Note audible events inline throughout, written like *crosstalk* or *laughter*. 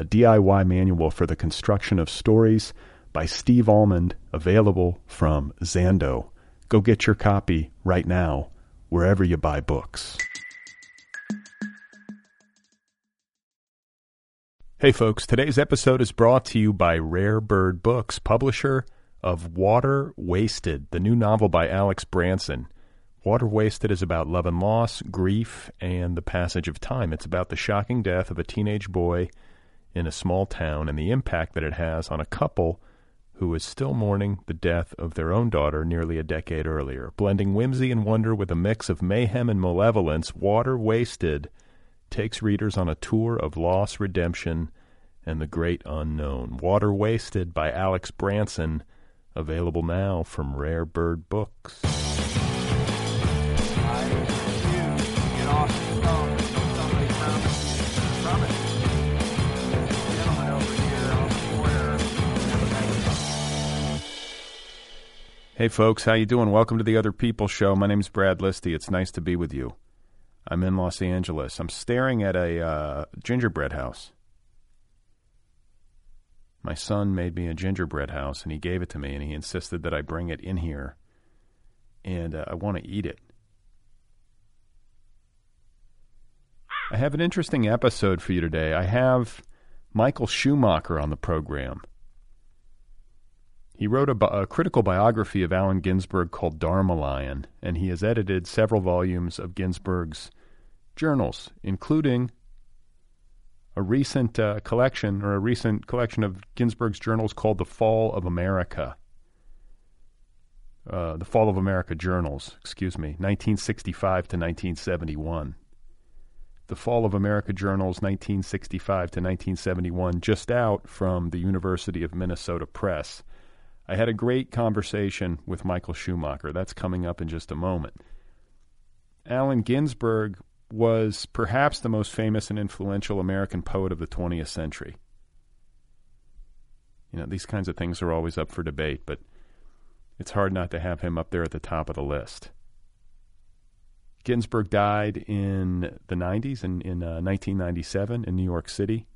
a DIY manual for the construction of stories by Steve Almond, available from Zando. Go get your copy right now, wherever you buy books. Hey folks, today's episode is brought to you by Rare Bird Books, publisher of Water Wasted, the new novel by Alex Branson. Water Wasted is about love and loss, grief, and the passage of time. It's about the shocking death of a teenage boy in a small town and the impact that it has on a couple who is still mourning the death of their own daughter nearly a decade earlier. Blending whimsy and wonder with a mix of mayhem and malevolence, Water Wasted takes readers on a tour of loss, redemption, and the great unknown. Water Wasted by Alex Branson, available now from Rare Bird Books. Hey folks, how you doing? Welcome to the Other People Show. My name's Brad Listi. It's nice to be with you. I'm in Los Angeles. I'm staring at a uh, gingerbread house. My son made me a gingerbread house, and he gave it to me, and he insisted that I bring it in here, and uh, I want to eat it. I have an interesting episode for you today. I have Michael Schumacher on the program. He wrote a, bi- a, critical biography of Allen Ginsberg called Dharma Lion, and he has edited several volumes of Ginsberg's journals, including a recent uh, collection or a recent collection of Ginsberg's journals called The Fall of America. Uh, the Fall of America journals, excuse me, 1965 to 1971. The Fall of America journals, 1965 to 1971, just out from the University of Minnesota Press. I had a great conversation with Michael Schumacher. That's coming up in just a moment. Allen Ginsberg was perhaps the most famous and influential American poet of the 20th century. You know, these kinds of things are always up for debate, but it's hard not to have him up there at the top of the list. Ginsberg died in the 90s, in, in uh, 1997 in New York City.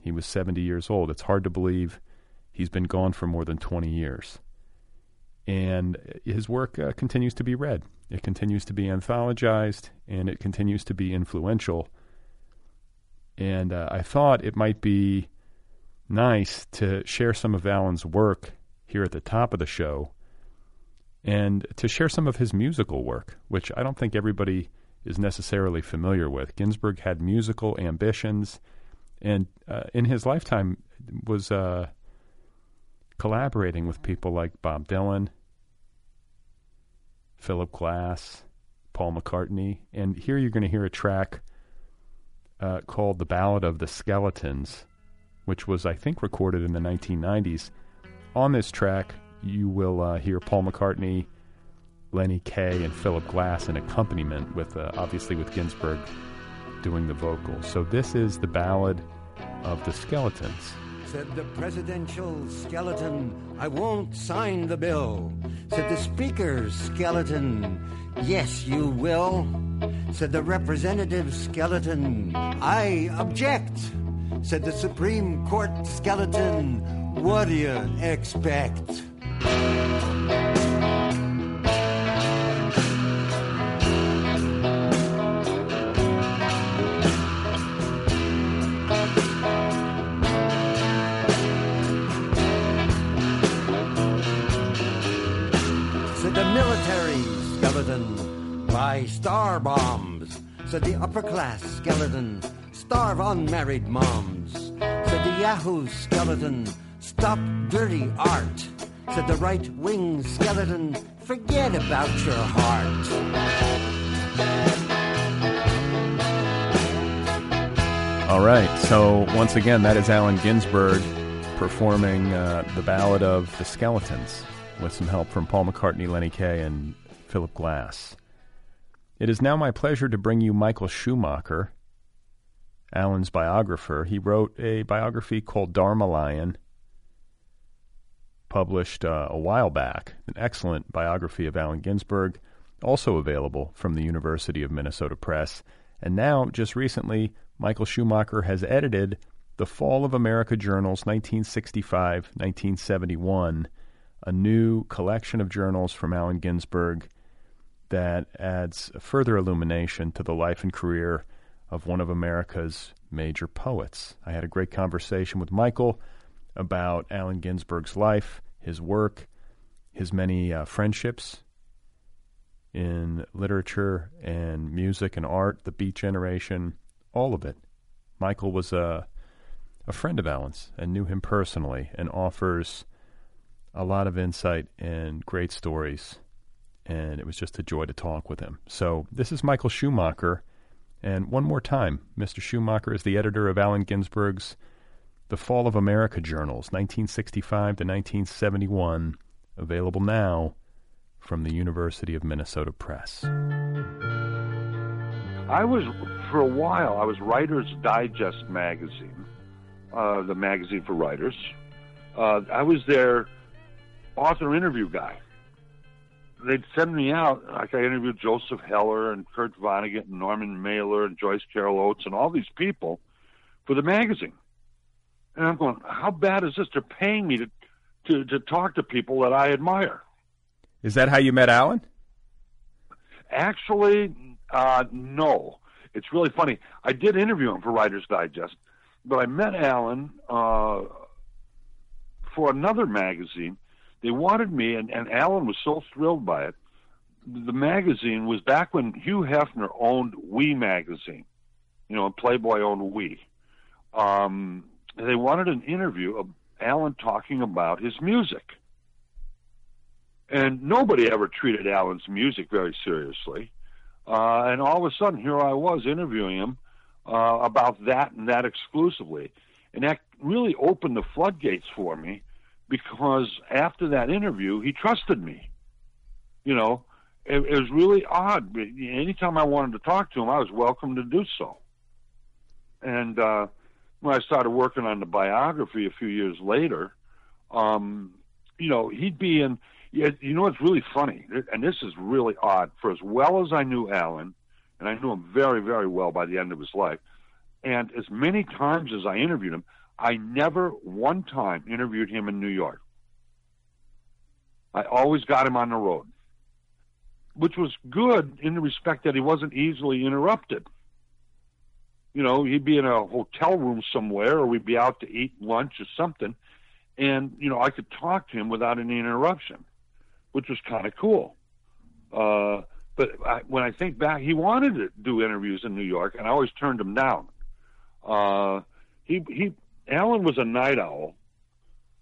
He was 70 years old. It's hard to believe He's been gone for more than 20 years. And his work uh, continues to be read. It continues to be anthologized and it continues to be influential. And uh, I thought it might be nice to share some of Allen's work here at the top of the show and to share some of his musical work, which I don't think everybody is necessarily familiar with. Ginsberg had musical ambitions, and uh, in his lifetime was uh, collaborating with people like Bob Dylan, Philip Glass, Paul McCartney. And here you're going to hear a track uh, called The Ballad of the Skeletons, which was, I think, recorded in the 1990s. On this track, you will uh, hear Paul McCartney, Lenny Kaye, and Philip Glass in accompaniment, with uh, obviously with Ginsberg doing the vocals. So this is the Ballad of the Skeletons. Said the presidential skeleton, I won't sign the bill. Said the speaker's skeleton, yes, you will. Said the representative skeleton, I object. Said the Supreme Court skeleton, what do you expect? Star bombs, said the upper class skeleton. Starve unmarried moms, said the Yahoo skeleton. Stop dirty art, said the right wing skeleton. Forget about your heart. All right. So once again, that is Allen Ginsberg performing uh, the Ballad of the Skeletons with some help from Paul McCartney, Lenny Kaye, and Philip Glass. It is now my pleasure to bring you Michael Schumacher, Allen's biographer. He wrote a biography called Dharma Lion, published uh, a while back, an excellent biography of Allen Ginsberg, also available from the University of Minnesota Press. And now, just recently, Michael Schumacher has edited the Fall of America Journals 1965 1971, a new collection of journals from Allen Ginsberg that adds further illumination to the life and career of one of America's major poets. I had a great conversation with Michael about Allen Ginsberg's life, his work, his many uh, friendships in literature and music and art, the Beat Generation, all of it. Michael was a a friend of Allen's and knew him personally and offers a lot of insight and great stories. And it was just a joy to talk with him. So, this is Michael Schumacher. And one more time, Mr. Schumacher is the editor of Allen Ginsberg's The Fall of America Journals, 1965 to 1971, available now from the University of Minnesota Press. I was, for a while, I was Writer's Digest magazine, uh, the magazine for writers. Uh, I was their author interview guy. They'd send me out, like I interviewed Joseph Heller and Kurt Vonnegut and Norman Mailer and Joyce Carol Oates and all these people for the magazine. And I'm going, how bad is this? They're paying me to, to, to talk to people that I admire. Is that how you met Allen? Actually, uh, no. It's really funny. I did interview him for Writer's Digest, but I met Allen uh, for another magazine. They wanted me, and, and Allen was so thrilled by it. The magazine was back when Hugh Hefner owned Oui magazine, you know, and Playboy owned Oui. Um, they wanted an interview of Allen talking about his music. And nobody ever treated Allen's music very seriously. Uh, and all of a sudden, here I was interviewing him uh, about that and that exclusively. And that really opened the floodgates for me because after that interview, he trusted me. You know, it, it was really odd. Anytime I wanted to talk to him, I was welcome to do so. And uh, when I started working on the biography a few years later, um, you know, he'd be in you know it's really funny, and this is really odd. For as well as I knew Allen, and I knew him very, very well by the end of his life, and as many times as I interviewed him, I never one time interviewed him in New York. I always got him on the road, which was good in the respect that he wasn't easily interrupted. You know, he'd be in a hotel room somewhere, or we'd be out to eat lunch or something, and you know, I could talk to him without any interruption which was kind of cool. Uh, but I, when I think back, he wanted to do interviews in New York, and I always turned him down. Uh, he he, Allen was a night owl,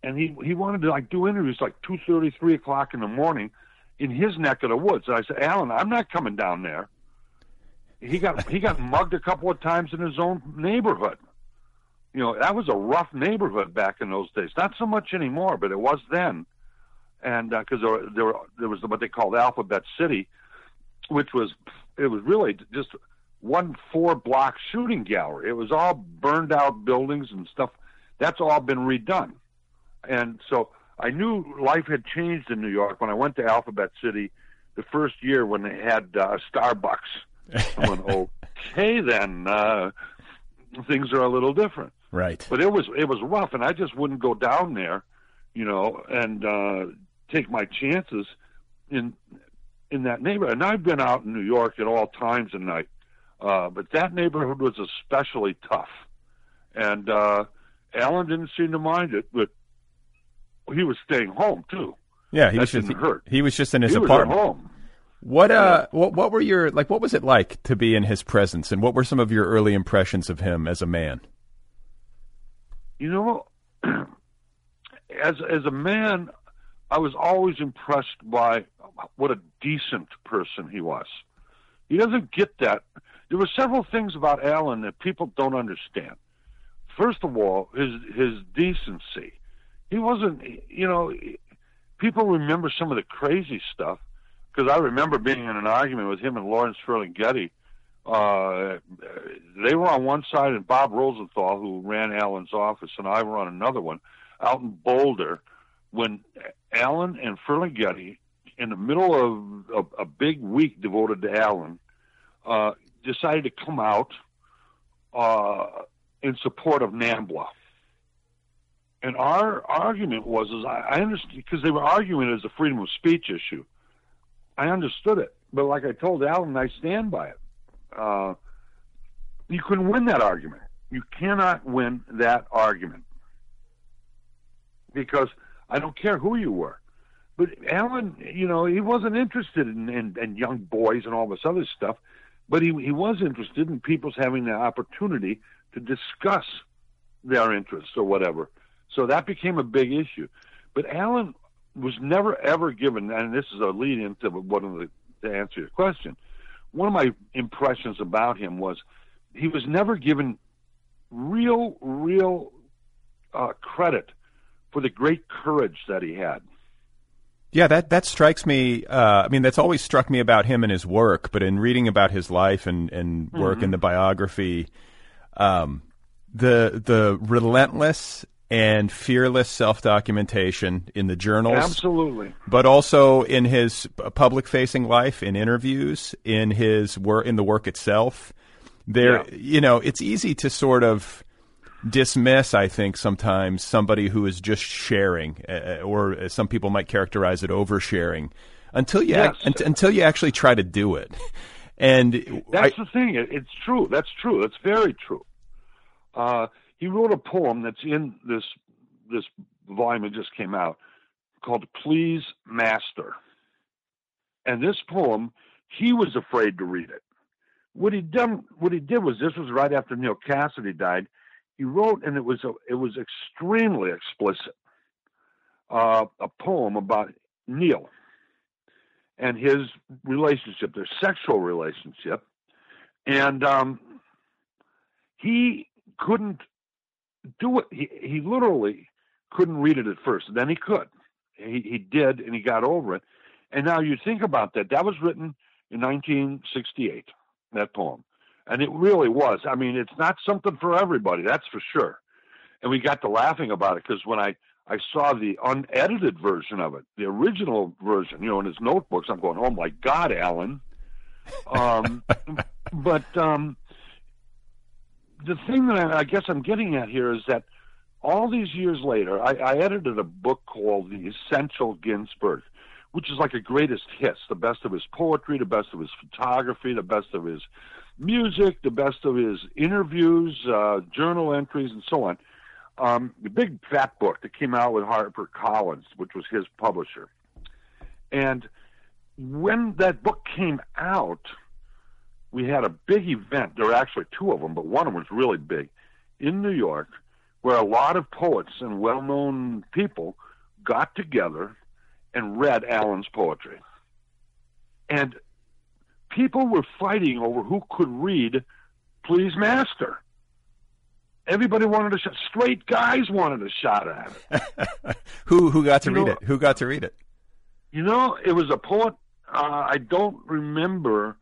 and he he wanted to like do interviews like two thirty, three o'clock in the morning, in his neck of the woods. And I said, Allen, I'm not coming down there. He got he got *laughs* mugged a couple of times in his own neighborhood. You know, that was a rough neighborhood back in those days. Not so much anymore, but it was then and because uh, there, there, there was what they called Alphabet City, which was it was really just one four block shooting gallery. It was all burned out buildings and stuff. That's all been redone, and so I knew life had changed in New York when I went to Alphabet City the first year when they had uh, Starbucks. *laughs* I went, okay, then uh, things are a little different. Right. But it was it was rough, and I just wouldn't go down there, you know, and uh, take my chances in in that neighborhood. And I've been out in New York at all times of night, uh, but that neighborhood was especially tough. And uh, Allen didn't seem to mind it, but he was staying home too. Yeah, he that was just hurt. he was just in his he apartment. Home. What uh, what what were your like? What was it like to be in his presence, and what were some of your early impressions of him as a man? You know, as as a man, I was always impressed by what a decent person he was. He doesn't get that. There were several things about Allen that people don't understand. First of all, his his decency. He wasn't, you know, people remember some of the crazy stuff because I remember being in an argument with him and Lawrence Ferlinghetti. Uh, they were on one side, and Bob Rosenthal, who ran Allen's office, and I were on another one out in Boulder when Allen and Ferlinghetti, in the middle of a, a big week devoted to Allen, uh, decided to come out uh, in support of NAMBLA. And our argument was, is I, I understand because they were arguing it as a freedom of speech issue. I understood it, but like I told Allen, I stand by it. Uh, you can win that argument. You cannot win that argument because I don't care who you were. But Allen, you know, he wasn't interested in, in, in young boys and all this other stuff, but he, he was interested in people's having the opportunity to discuss their interests or whatever. So that became a big issue. But Allen was never ever given, and this is a lead into one of the to answer your question. One of my impressions about him was he was never given real, real uh, credit for the great courage that he had. Yeah, that that strikes me. Uh, I mean, that's always struck me about him and his work. But in reading about his life and, and work mm-hmm. in the biography, um, the the relentless and fearless self documentation in the journals, absolutely, but also in his public facing life, in interviews, in his work, in the work itself. There, yeah. you know, it's easy to sort of dismiss, I think, sometimes somebody who is just sharing, uh, or some people might characterize it oversharing, until you yes. until you actually try to do it. And that's I, the thing. It's true. That's true. That's very true. Uh, he wrote a poem that's in this this volume that just came out called "Please Master," and this poem he was afraid to read it. What he done, what he did was this was right after Neal Cassady died he wrote, and it was a, it was extremely explicit, uh, a poem about Neal and his relationship, their sexual relationship, and um, he couldn't do it. He he literally couldn't read it at first. Then he could. He he did, and he got over it. And now you think about that. That was written in 1968. That poem and it really was. I mean, it's not something for everybody, that's for sure. And we got to laughing about it because when I I saw the unedited version of it, the original version, you know, in his notebooks, I'm going, oh my God, Allen. Um, *laughs* but um, the thing that I, I, guess I'm getting at here is that all these years later, I, I edited a book called The Essential Ginsberg, which is like a greatest hits, the best of his poetry, the best of his photography, the best of his music, the best of his interviews, uh, journal entries, and so on. Um, the big fat book that came out with Harper Collins, which was his publisher. And when that book came out, we had a big event. There were actually two of them, but one of them was really big in New York, where a lot of poets and well known people got together and read Allen's poetry. And people were fighting over who could read Please Master. Everybody wanted a shot. Straight guys wanted a shot at it. *laughs* who who got to you read know, it? Who got to read it? You know, it was a poet. Uh, I don't remember.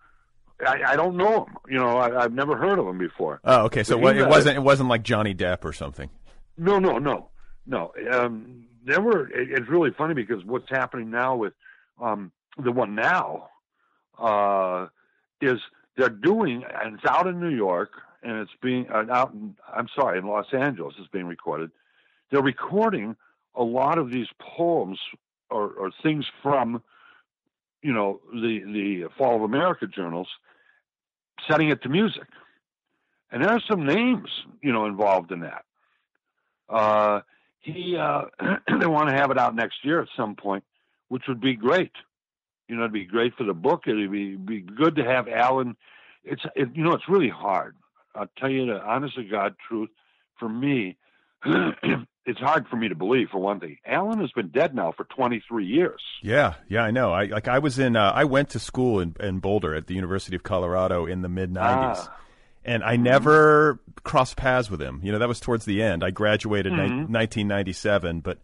I, I, don't know him. You know, I, have never heard of him before. Oh, okay. So it wasn't. It. it wasn't like Johnny Depp or something. No, no, no, no. Um, there were. It, it's really funny because what's happening now with um, the one now uh, is they're doing, and it's out in New York, and it's being uh, out. In, I'm sorry, in Los Angeles, it's being recorded. They're recording a lot of these poems or, or things from, you know, the the Fall of America journals, setting it to music, and there are some names, you know, involved in that. Uh, he, uh, *clears throat* they want to have it out next year at some point, which would be great You know, it'd be great for the book. It'd be be good to have Allen. It's it, you know, it's really hard. I'll tell you the honest to God truth. For me, *clears throat* it's hard for me to believe. For one thing, Allen has been dead now for 23 years. Yeah, yeah, I know. I like I was in. Uh, I went to school in, in Boulder at the University of Colorado in the mid 90s. Ah. And I never crossed paths with him. You know, that was towards the end. I graduated mm-hmm. ni- 1997, but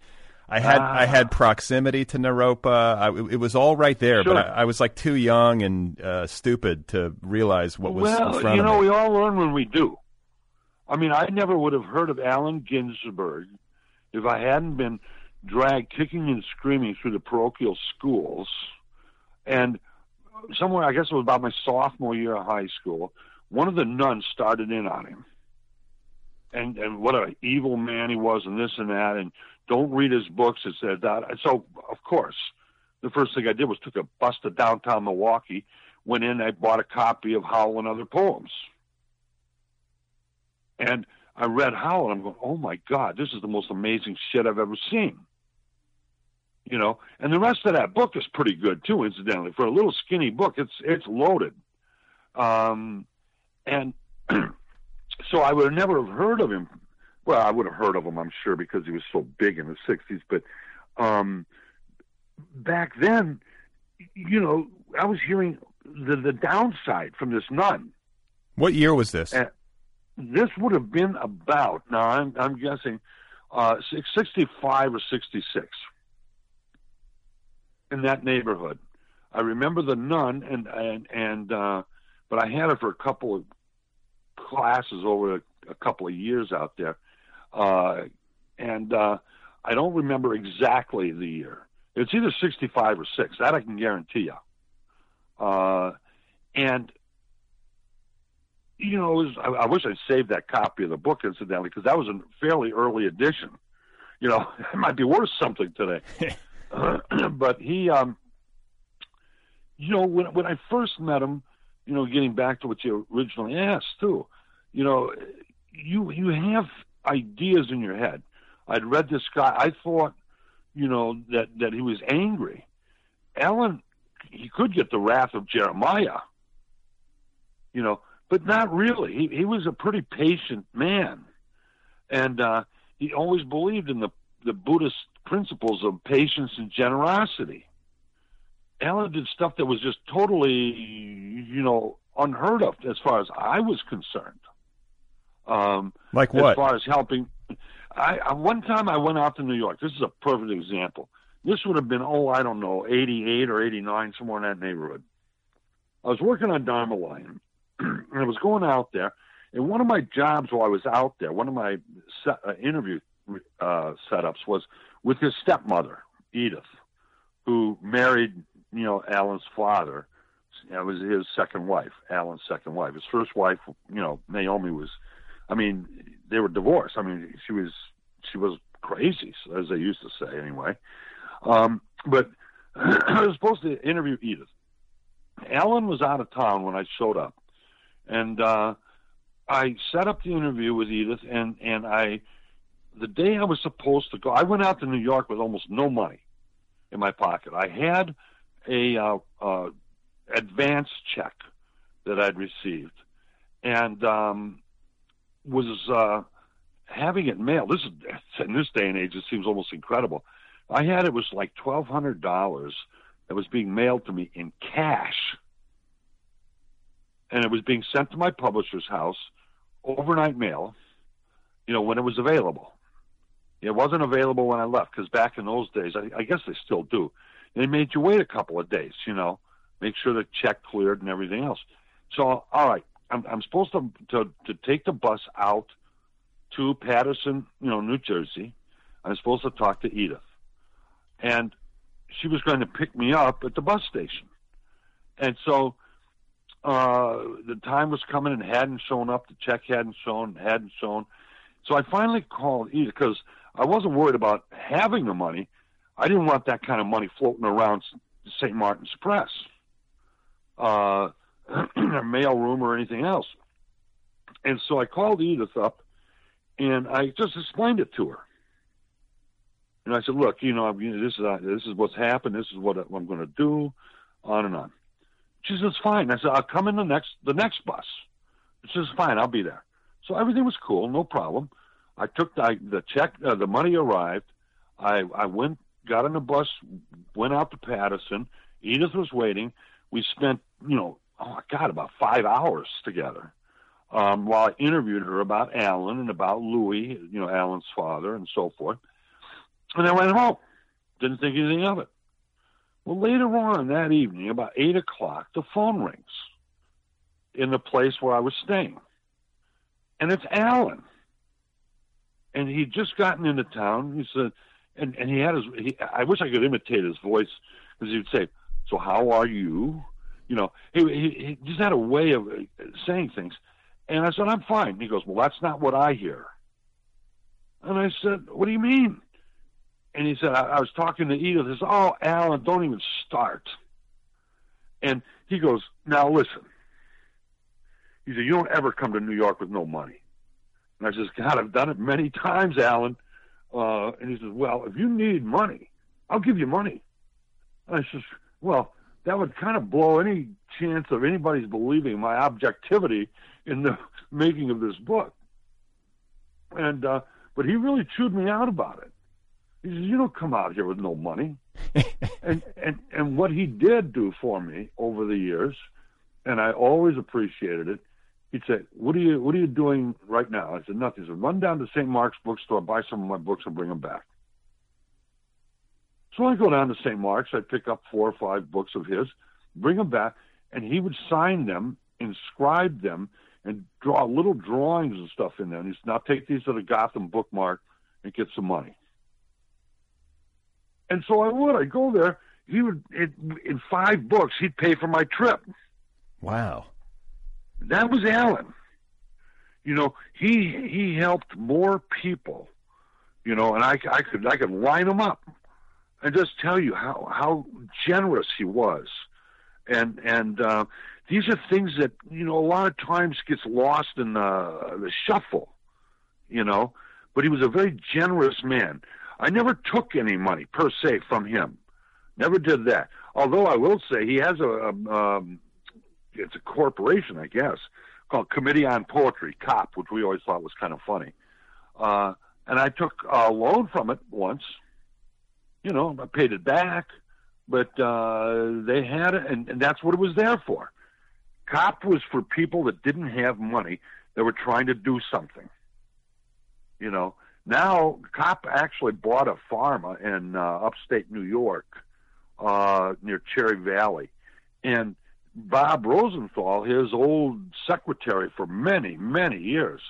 I had I had ah. proximity to Naropa. I, it was all right there, sure. but I, I, was like too young and uh, stupid to realize what was well, in front you know, of me. we all learn when we do. I mean, I never would have heard of Allen Ginsberg if I hadn't been dragged kicking and screaming through the parochial schools. And somewhere, I guess it was about my sophomore year of high school, one of the nuns started in on him. And and what an evil man he was, and this and that, and don't read his books. It said that. and So of course, the first thing I did was took a bus to downtown Milwaukee, went in, I bought a copy of Howl and Other Poems, and I read Howl, and I'm going, oh my god, this is the most amazing shit I've ever seen. You know, and the rest of that book is pretty good too. Incidentally, for a little skinny book, it's it's loaded. Um, and *clears throat* so I would never have heard of him well, I would have heard of him, I'm sure, because he was so big in the '60s. But um, back then, you know, I was hearing the the downside from this nun. What year was this? And this would have been about now. I'm I'm guessing uh, 65 or 66 in that neighborhood. I remember the nun, and and and uh, but I had her for a couple of classes over a, a couple of years out there uh, and uh, I don't remember exactly the year. It's either 65 or 6. That I can guarantee you. Uh, and, you know, was, I, I, wish I'd saved that copy of the book, incidentally, because that was a fairly early edition. You know, *laughs* it might be worth something today. *laughs* but he, um, you know, when, when I first met him, you know, getting back to what you originally asked, too, you know, you you have ideas in your head. I'd read this guy. I thought, you know, that that he was angry. Allen, he could get the wrath of Jeremiah. You know, but not really. He he was a pretty patient man, and uh, he always believed in the the Buddhist principles of patience and generosity. Allen did stuff that was just totally, you know, unheard of as far as I was concerned. Um, like what? As far as helping, I, I one time I went out to New York. This is a perfect example. This would have been oh I don't know eighty eight or eighty nine somewhere in that neighborhood. I was working on Dharma Lion, *clears throat* and I was going out there. And one of my jobs while I was out there, one of my set, uh, interview uh, setups was with his stepmother, Edith, who married, you know, Allen's father. It was his second wife, Allen's second wife. His first wife, you know, Naomi was I mean, they were divorced. I mean, she was she was crazy, as they used to say, anyway. Um, but *clears throat* I was supposed to interview Edith. Allen was out of town when I showed up, and uh, I set up the interview with Edith. And and I, the day I was supposed to go, I went out to New York with almost no money in my pocket. I had a uh, uh, advance check that I'd received, and um, was uh, having it mailed. This is in this day and age, it seems almost incredible. I had it was like twelve hundred dollars that was being mailed to me in cash, and it was being sent to my publisher's house, overnight mail. You know when it was available. It wasn't available when I left because back in those days, I, I guess they still do. They made you wait a couple of days, you know, make sure the check cleared and everything else. So, all right, I'm, I'm supposed to, to to take the bus out to Paterson, you know, New Jersey. I'm supposed to talk to Edith, and she was going to pick me up at the bus station. And so uh, the time was coming and hadn't shown up. The check hadn't shown, hadn't shown. So I finally called Edith because I wasn't worried about having the money. I didn't want that kind of money floating around St. Martin's Press. Uh, *clears throat* mail room or anything else. And so I called Edith up and I just explained it to her. And I said, "Look, you know, this is uh, this is what's happened. This is what I'm going to do. on and on. She says, fine. I said, I'll come in the next, the next bus. She says, fine, I'll be there. So everything was cool, no problem. I took the, the check, uh, the money arrived. I, I went, got on the bus, went out to Paterson. Edith was waiting. We spent, you know, oh my God, about five hours together um, while I interviewed her about Allen and about Louis, you know, Allen's father and so forth. And I went home. Didn't think anything of it. Well, later on that evening, about 8 o'clock, the phone rings in the place where I was staying. And it's Allen. And he'd just gotten into town. He said, and, and he had his, he, I wish I could imitate his voice because he'd say, So how are you? You know, he, he, he just had a way of uh, saying things. And I said, I'm fine. He goes, Well, that's not what I hear. And I said, What do you mean? And he said, I, I was talking to Edith. He said, Oh, Allen, don't even start. And he goes, Now listen. He said, You don't ever come to New York with no money. And I says, God, I've done it many *laughs* times, Allen. Uh, and he says, Well, if you need money, I'll give you money. And I says, Well, that would kind of blow any chance of anybody's believing my objectivity in the *laughs* making of this book. And uh, but he really chewed me out about it. He says, "You don't come out here with no money." *laughs* and and and what he did do for me over the years, and I always appreciated it. He'd say, "What are you What are you doing right now?" I said, "Nothing." He said, "Run down to St. Mark's bookstore, buy some of my books, and bring them back." So I go down to St. Mark's. I pick up four or five books of his, bring them back, and he would sign them, inscribe them, and draw little drawings and stuff in there. And he said, now take these to the Gotham Book Mart and get some money. And so I would. I'd go there. He would, in, in five books, he'd pay for my trip. Wow. That was Allen. You know, he he helped more people. You know, and I, I could I could line them up and just tell you how how generous he was, and and uh, these are things that you know a lot of times gets lost in the, the shuffle, you know. But he was a very generous man. I never took any money per se from him. Never did that. Although I will say he has a, a um, it's a corporation, I guess, called Committee on Poetry, COP, which we always thought was kind of funny. Uh, and I took a loan from it once. You know, I paid it back, but uh, they had it, and, and that's what it was there for. COP was for people that didn't have money that were trying to do something. You know, now COP actually bought a farm in uh, upstate New York uh, near Cherry Valley, and Bob Rosenthal, his old secretary for many, many years,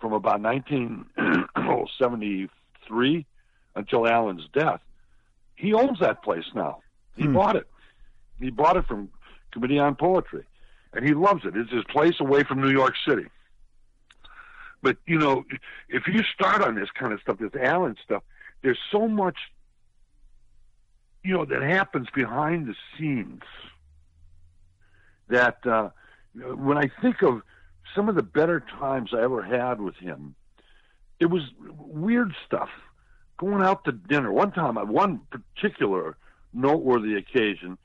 from about 1973 *clears throat* until Allen's death, he owns that place now. He hmm. bought it. He bought it from Committee on Poetry and he loves it. It's his place away from New York City. But you know, if you start on this kind of stuff, this Allen stuff, there's so much, you know, that happens behind the scenes. That uh, when I think of some of the better times I ever had with him, it was weird stuff. Going out to dinner. One time, one particular noteworthy occasion,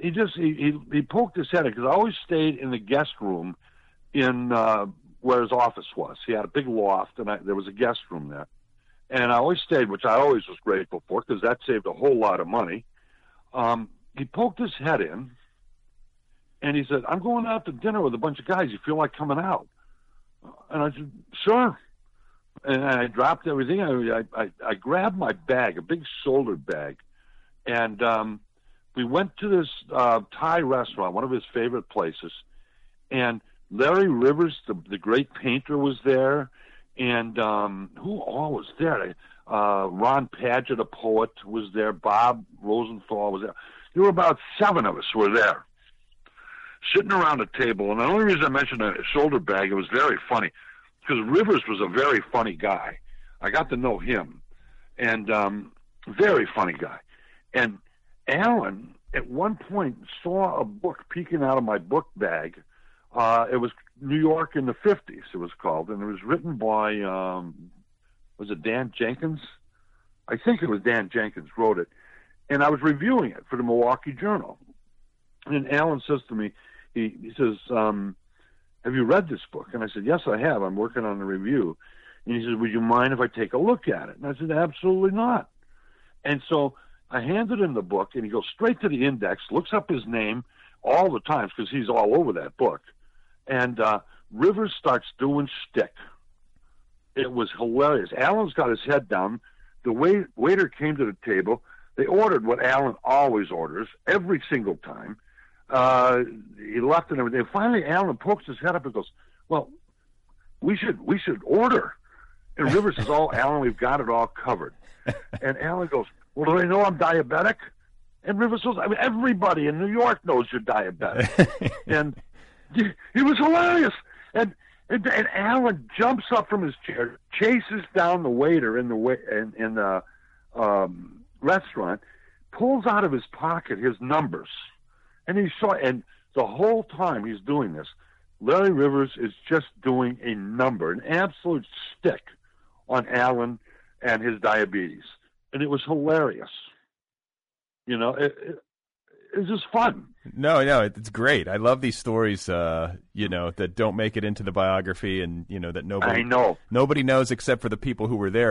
he just he he, he poked his head in because I always stayed in the guest room in uh, where his office was. He had a big loft, and I, there was a guest room there, and I always stayed, which I always was grateful for because that saved a whole lot of money. Um, he poked his head in, and he said, "I'm going out to dinner with a bunch of guys. You feel like coming out?" And I said, "Sure." And I dropped everything. I I, I grabbed my bag, a big shoulder bag, and um, we went to this uh, Thai restaurant, one of his favorite places, and Larry Rivers, the the great painter, was there, and um, who all was there? Uh, Ron Padgett, a poet, was there. Bob Rosenthal was there. There were about seven of us were there, sitting around a table. And the only reason I mentioned a shoulder bag, it was very funny, because Rivers was a very funny guy. I got to know him, and um, very funny guy, and Allen at one point saw a book peeking out of my book bag. Uh, it was New York in the 50s, it was called, and it was written by, um, was it Dan Jenkins? I think it was Dan Jenkins wrote it. And I was reviewing it for the Milwaukee Journal. And Allen says to me, he, he says, um, have you read this book? And I said, yes, I have. I'm working on a review. And he says, would you mind if I take a look at it? And I said, absolutely not. And so I handed him the book, and he goes straight to the index, looks up his name all the times because he's all over that book. And uh, Rivers starts doing stick. It was hilarious. Allen's got his head down. The wait, waiter came to the table. They ordered what Allen always orders every single time. Uh, he left and everything. Finally, Allen pokes his head up and goes, "Well, we should we should order." And Rivers says, "Oh, Allen, we've got it all covered." *laughs* And Allen goes, "Well, do they know I'm diabetic?" And Rivers says, "I mean, everybody in New York knows you're diabetic." *laughs* and he was hilarious. And, and and Allen jumps up from his chair, chases down the waiter in the way in, in the um, restaurant, pulls out of his pocket his numbers, and he saw. And the whole time he's doing this, Larry Rivers is just doing a number, an absolute stick on Allen and his diabetes, and it was hilarious. You know, it, it, it's just fun. No, no, it's great. I love these stories. Uh, you know that don't make it into the biography, and you know that nobody I know nobody knows except for the people who were there.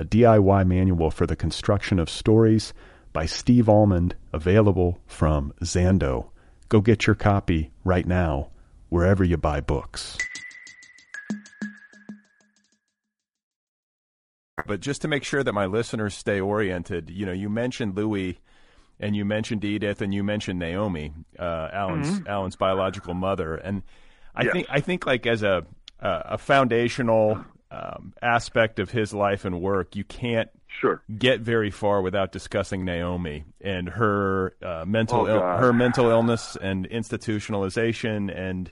a DIY manual for the construction of stories by Steve Almond, available from Zando. Go get your copy right now, wherever you buy books. But just to make sure that my listeners stay oriented, you know, you mentioned Louis and you mentioned Edith and you mentioned Naomi, uh, Allen's mm-hmm. Allen's biological mother, and I yes. think I think like as a uh, a foundational um, aspect of his life and work, you can't sure. get very far without discussing Naomi and her uh, mental oh, Il- her mental illness and institutionalization and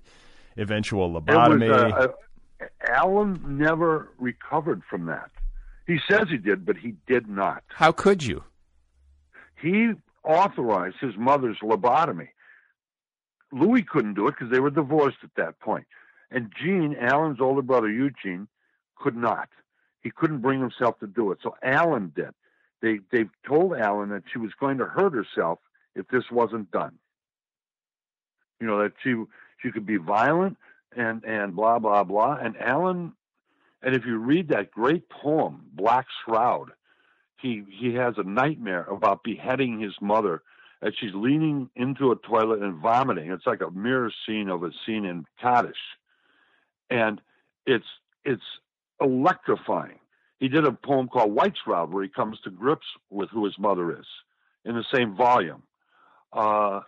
eventual lobotomy. Was, uh, uh, Allen never recovered from that. He says he did, but he did not. How could you? He authorized his mother's lobotomy. Louis couldn't do it because they were divorced at that point. And Gene, Allen's older brother Eugene, could not. He couldn't bring himself to do it. So Allen did. They they told Allen that she was going to hurt herself if this wasn't done. You know that she she could be violent and and blah blah blah. And Allen and if you read that great poem, Black Shroud, he he has a nightmare about beheading his mother as she's leaning into a toilet and vomiting. It's like a mirror scene of a scene in Kaddish. And it's it's electrifying. He did a poem called White's Shroud where he comes to grips with who his mother is in the same volume. Uh,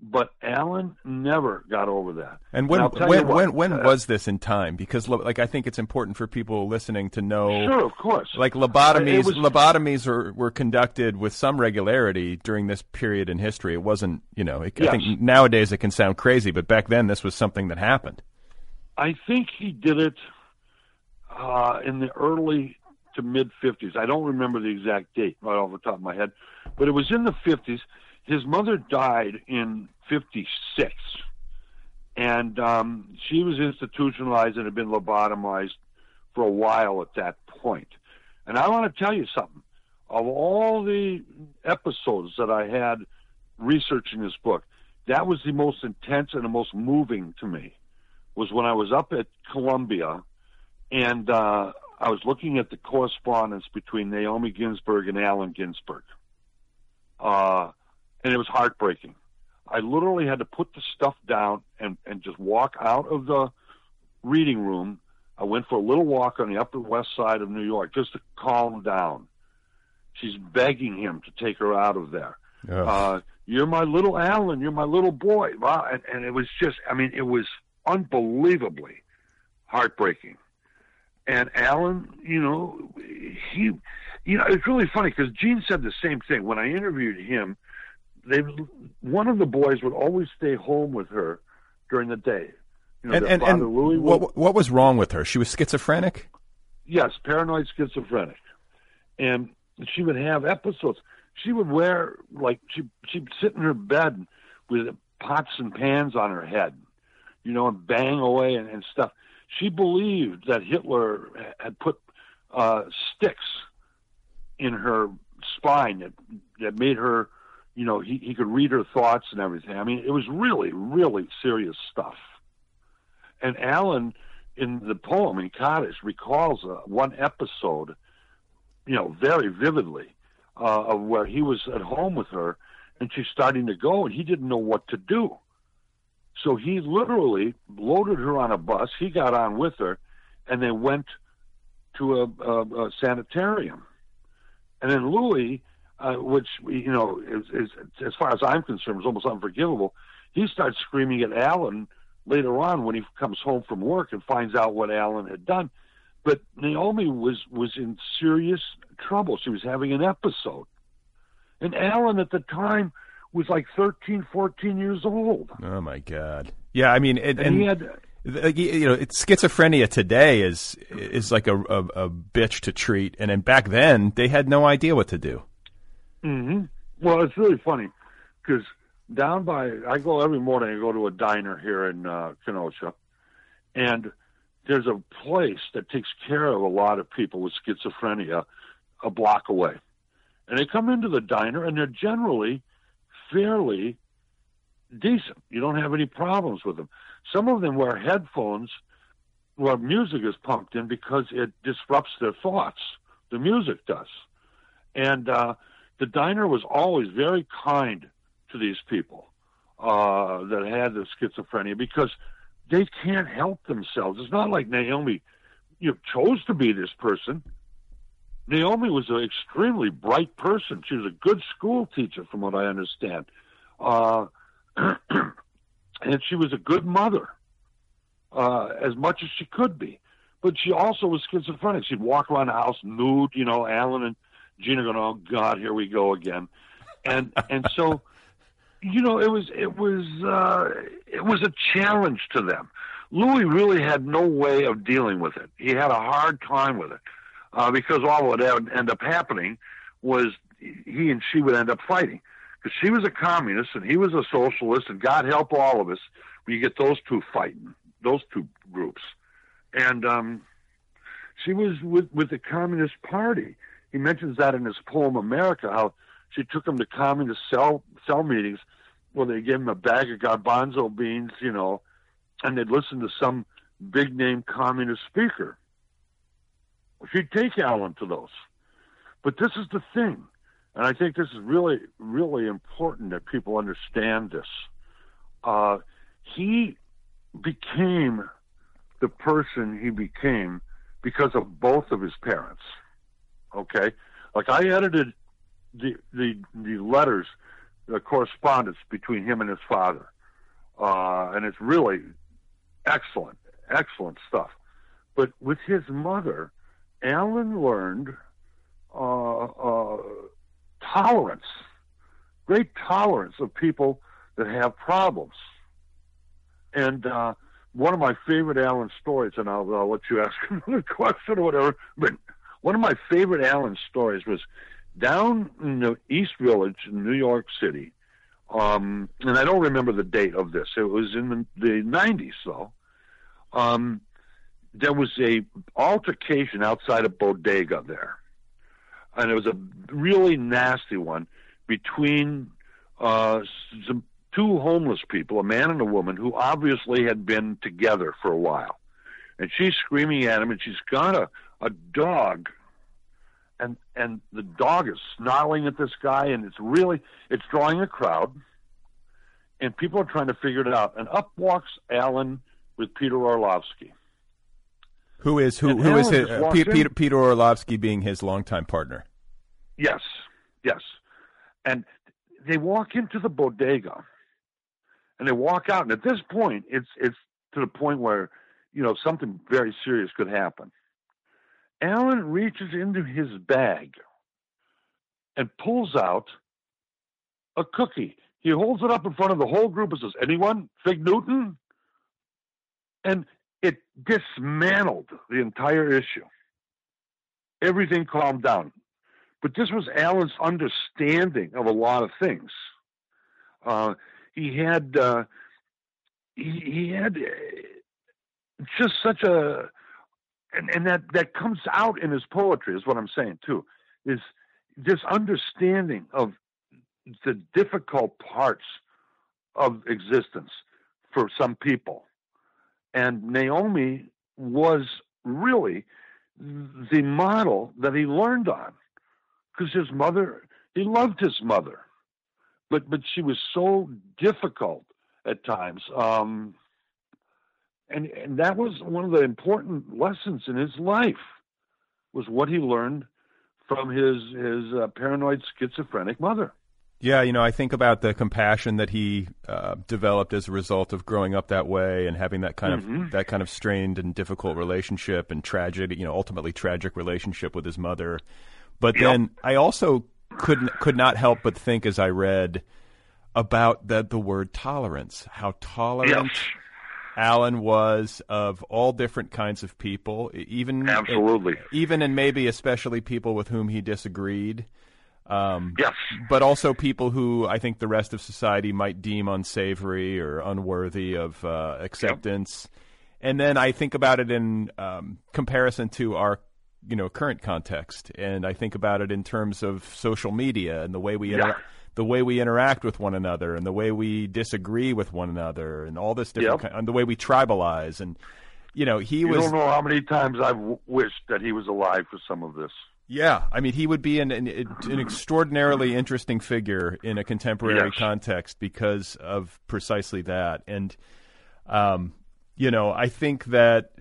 but Allen never got over that. And when when what, when when uh, was this in time? Because like I think it's important for people listening to know. Sure, of course. Like lobotomies, was, lobotomies were, were conducted with some regularity during this period in history. It wasn't, you know, it, yes. I think nowadays it can sound crazy, but back then this was something that happened. I think he did it uh, in the early to mid 50s. I don't remember the exact date right off the top of my head, but it was in the 50s his mother died in 56 and um, she was institutionalized and had been lobotomized for a while at that point. and i want to tell you something of all the episodes that i had researching this book that was the most intense and the most moving to me was when i was up at columbia and uh, i was looking at the correspondence between naomi ginsberg and allen ginsberg uh, and it was heartbreaking. I literally had to put the stuff down and and just walk out of the reading room. I went for a little walk on the Upper West Side of New York just to calm down. She's begging him to take her out of there. Uh, you're my little Allen. You're my little boy. Wow. And, and it was just, I mean, it was unbelievably heartbreaking. And Allen, you know, he, you know, it's really funny because Gene said the same thing when I interviewed him. They, one of the boys would always stay home with her during the day. You know, and and, and Louis would- what what was wrong with her? She was schizophrenic. yes, paranoid schizophrenic, and she would have episodes. She would wear like she she'd sit in her bed with pots and pans on her head, you know, and bang away and, and stuff. She believed that Hitler had put uh, sticks in her spine that that made her, you know, he he could read her thoughts and everything. I mean, it was really really serious stuff. And Allen, in the poem in Kaddish, recalls uh, one episode, you know, very vividly, uh, of where he was at home with her, and she's starting to go, and he didn't know what to do. So he literally loaded her on a bus. He got on with her, and they went to a, a, a sanitarium. And then Louis, uh, which you know is, is, as far as I'm concerned, is almost unforgivable. He starts screaming at Allen later on when he comes home from work and finds out what Allen had done. But Naomi was was in serious trouble. She was having an episode, and Allen at the time was like 13, 14 years old. Oh my God! Yeah, I mean, it, And, and he had you know, it's, schizophrenia today is is like a, a a bitch to treat, and then back then they had no idea what to do. hmm Well, it's really funny because down by I go every morning. I go to a diner here in uh, Kenosha, and there's a place that takes care of a lot of people with schizophrenia a block away, and they come into the diner and they're generally fairly decent. You don't have any problems with them. Some of them wear headphones where music is pumped in because it disrupts their thoughts. The music does, and uh, the diner was always very kind to these people uh, that had the schizophrenia because they can't help themselves. It's not like Naomi you know, chose to be this person. Naomi was an extremely bright person. She was a good school teacher, from what I understand, uh, *clears throat* and she was a good mother, uh, as much as she could be. But she also was schizophrenic. She'd walk around the house nude, you know. Allen and Gina going, "Oh God, here we go again," and and so, *laughs* you know, it was it was uh, it was a challenge to them. Louis really had no way of dealing with it. He had a hard time with it uh, because all would end up happening was he and she would end up fighting because she was a communist and he was a socialist, and God help all of us when you get those two fighting, those two groups. And um, she was with with the Communist Party. He mentions that in his poem America, how she took him to communist cell cell meetings where they gave him a bag of garbanzo beans, you know, and they'd listen to some big name communist speaker. She'd take Allen to those. But this is the thing, and I think this is really, really important that people understand this. Uh, he became the person he became because of both of his parents. Okay, like I edited the the the letters, the correspondence between him and his father, uh, and it's really excellent, excellent stuff. But with his mother, Allen learned uh, uh, tolerance, great tolerance of people that have problems. And uh, one of my favorite Allen stories, and I'll, I'll let you ask *laughs* another question or whatever, but one of my favorite Allen stories was down in the East Village in New York City. Um, and I don't remember the date of this. It was in the, the 90s, though. Um, there was a altercation outside a bodega there, and it was a really nasty one between uh, some two homeless people, a man and a woman, who obviously had been together for a while. And she's screaming at him, and she's got a, a dog, and and the dog is snarling at this guy, and it's really it's drawing a crowd. and people are trying to figure it out. And up walks Allen with Peter Orlovsky. Who is who? And Who is his, uh. Peter Peter Orlovsky being his longtime partner? Yes, yes. And they walk into the bodega, and they walk out. And at this point, it's it's to the point where you know something very serious could happen. Allen reaches into his bag and pulls out a cookie. He holds it up in front of the whole group and says, "Anyone? Fig Newton?" And it dismantled the entire issue. Everything calmed down. But this was Allen's understanding of a lot of things. Uh, he had uh, he, he had uh, just such a and, and that that comes out in his poetry is what I'm saying too. Is this understanding of the difficult parts of existence for some people. And Naomi was really the model that he learned on because his mother, he loved his mother, but, but she was so difficult at times. Um, and, and that was one of the important lessons in his life was what he learned from his, his uh, paranoid schizophrenic mother. Yeah, you know, I think about the compassion that he uh, developed as a result of growing up that way and having that kind Mhm. of that kind of strained and difficult relationship and tragic, you know, ultimately tragic relationship with his mother. But Yep. then I also couldn't could not help but think as I read about that the word tolerance, how tolerant Yes, Allen was of all different kinds of people, even absolutely. even and maybe especially people with whom he disagreed. Um, Yes. but also people who I think the rest of society might deem unsavory or unworthy of uh, acceptance. And then I think about it in um, comparison to our, you know, current context, and I think about it in terms of social media and the way we inter- Yeah. the way we interact with one another, and the way we disagree with one another, and all this different, Yep. ki- and the way we tribalize, and you know, he You was don't know how many times I've w- wished that he was alive for some of this. Yeah, I mean, he would be an, an an extraordinarily interesting figure in a contemporary Yes. context because of precisely that. And, um, you know, I think that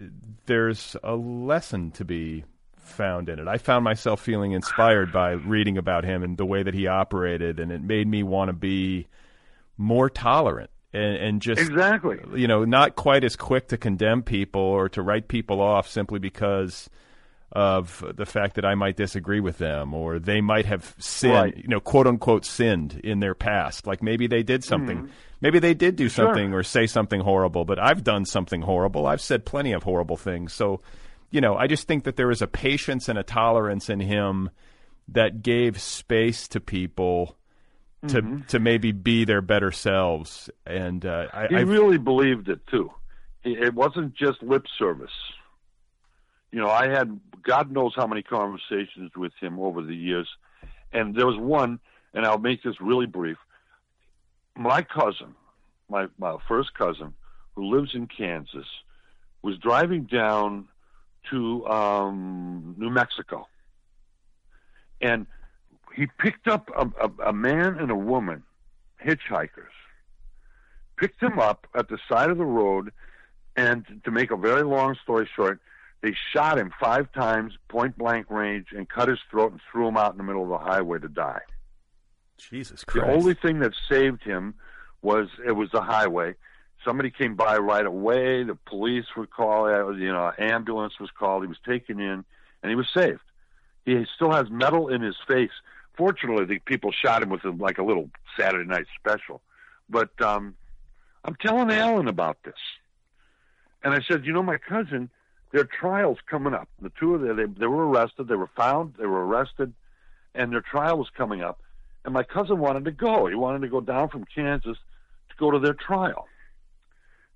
there's a lesson to be found in it. I found myself feeling inspired by reading about him and the way that he operated, and it made me want to be more tolerant and, and just Exactly. you know, not quite as quick to condemn people or to write people off simply because of the fact that I might disagree with them or they might have sinned, Right. you know, quote unquote sinned in their past. Like maybe they did something. Maybe they did do Mm-hmm. Sure. something or say something horrible, but I've done something horrible. I've said plenty of horrible things. So, you know, I just think that there was a patience and a tolerance in him that gave space to people to Mm-hmm. to maybe be their better selves. And uh, I, He really believed it too. It wasn't just lip service. You know, I had God knows how many conversations with him over the years, and there was one, and I'll make this really brief. My cousin, my my first cousin, who lives in Kansas, was driving down to um, New Mexico, and he picked up a, a, a man and a woman, hitchhikers, picked them up at the side of the road, and to make a very long story short, they shot him five times, point blank range, and cut his throat and threw him out in the middle of the highway to die. Jesus Christ. The only thing that saved him was it was the highway. Somebody came by right away. The police were called. uh, You know, ambulance was called. He was taken in, and he was saved. He still has metal in his face. Fortunately, the people shot him with a, like a little Saturday night special. But um, I'm telling Allen about this, and I said, you know, my cousin, their trial's coming up. The two of them, they, they were arrested. They were found. They were arrested, and their trial was coming up. And my cousin wanted to go. He wanted to go down from Kansas to go to their trial.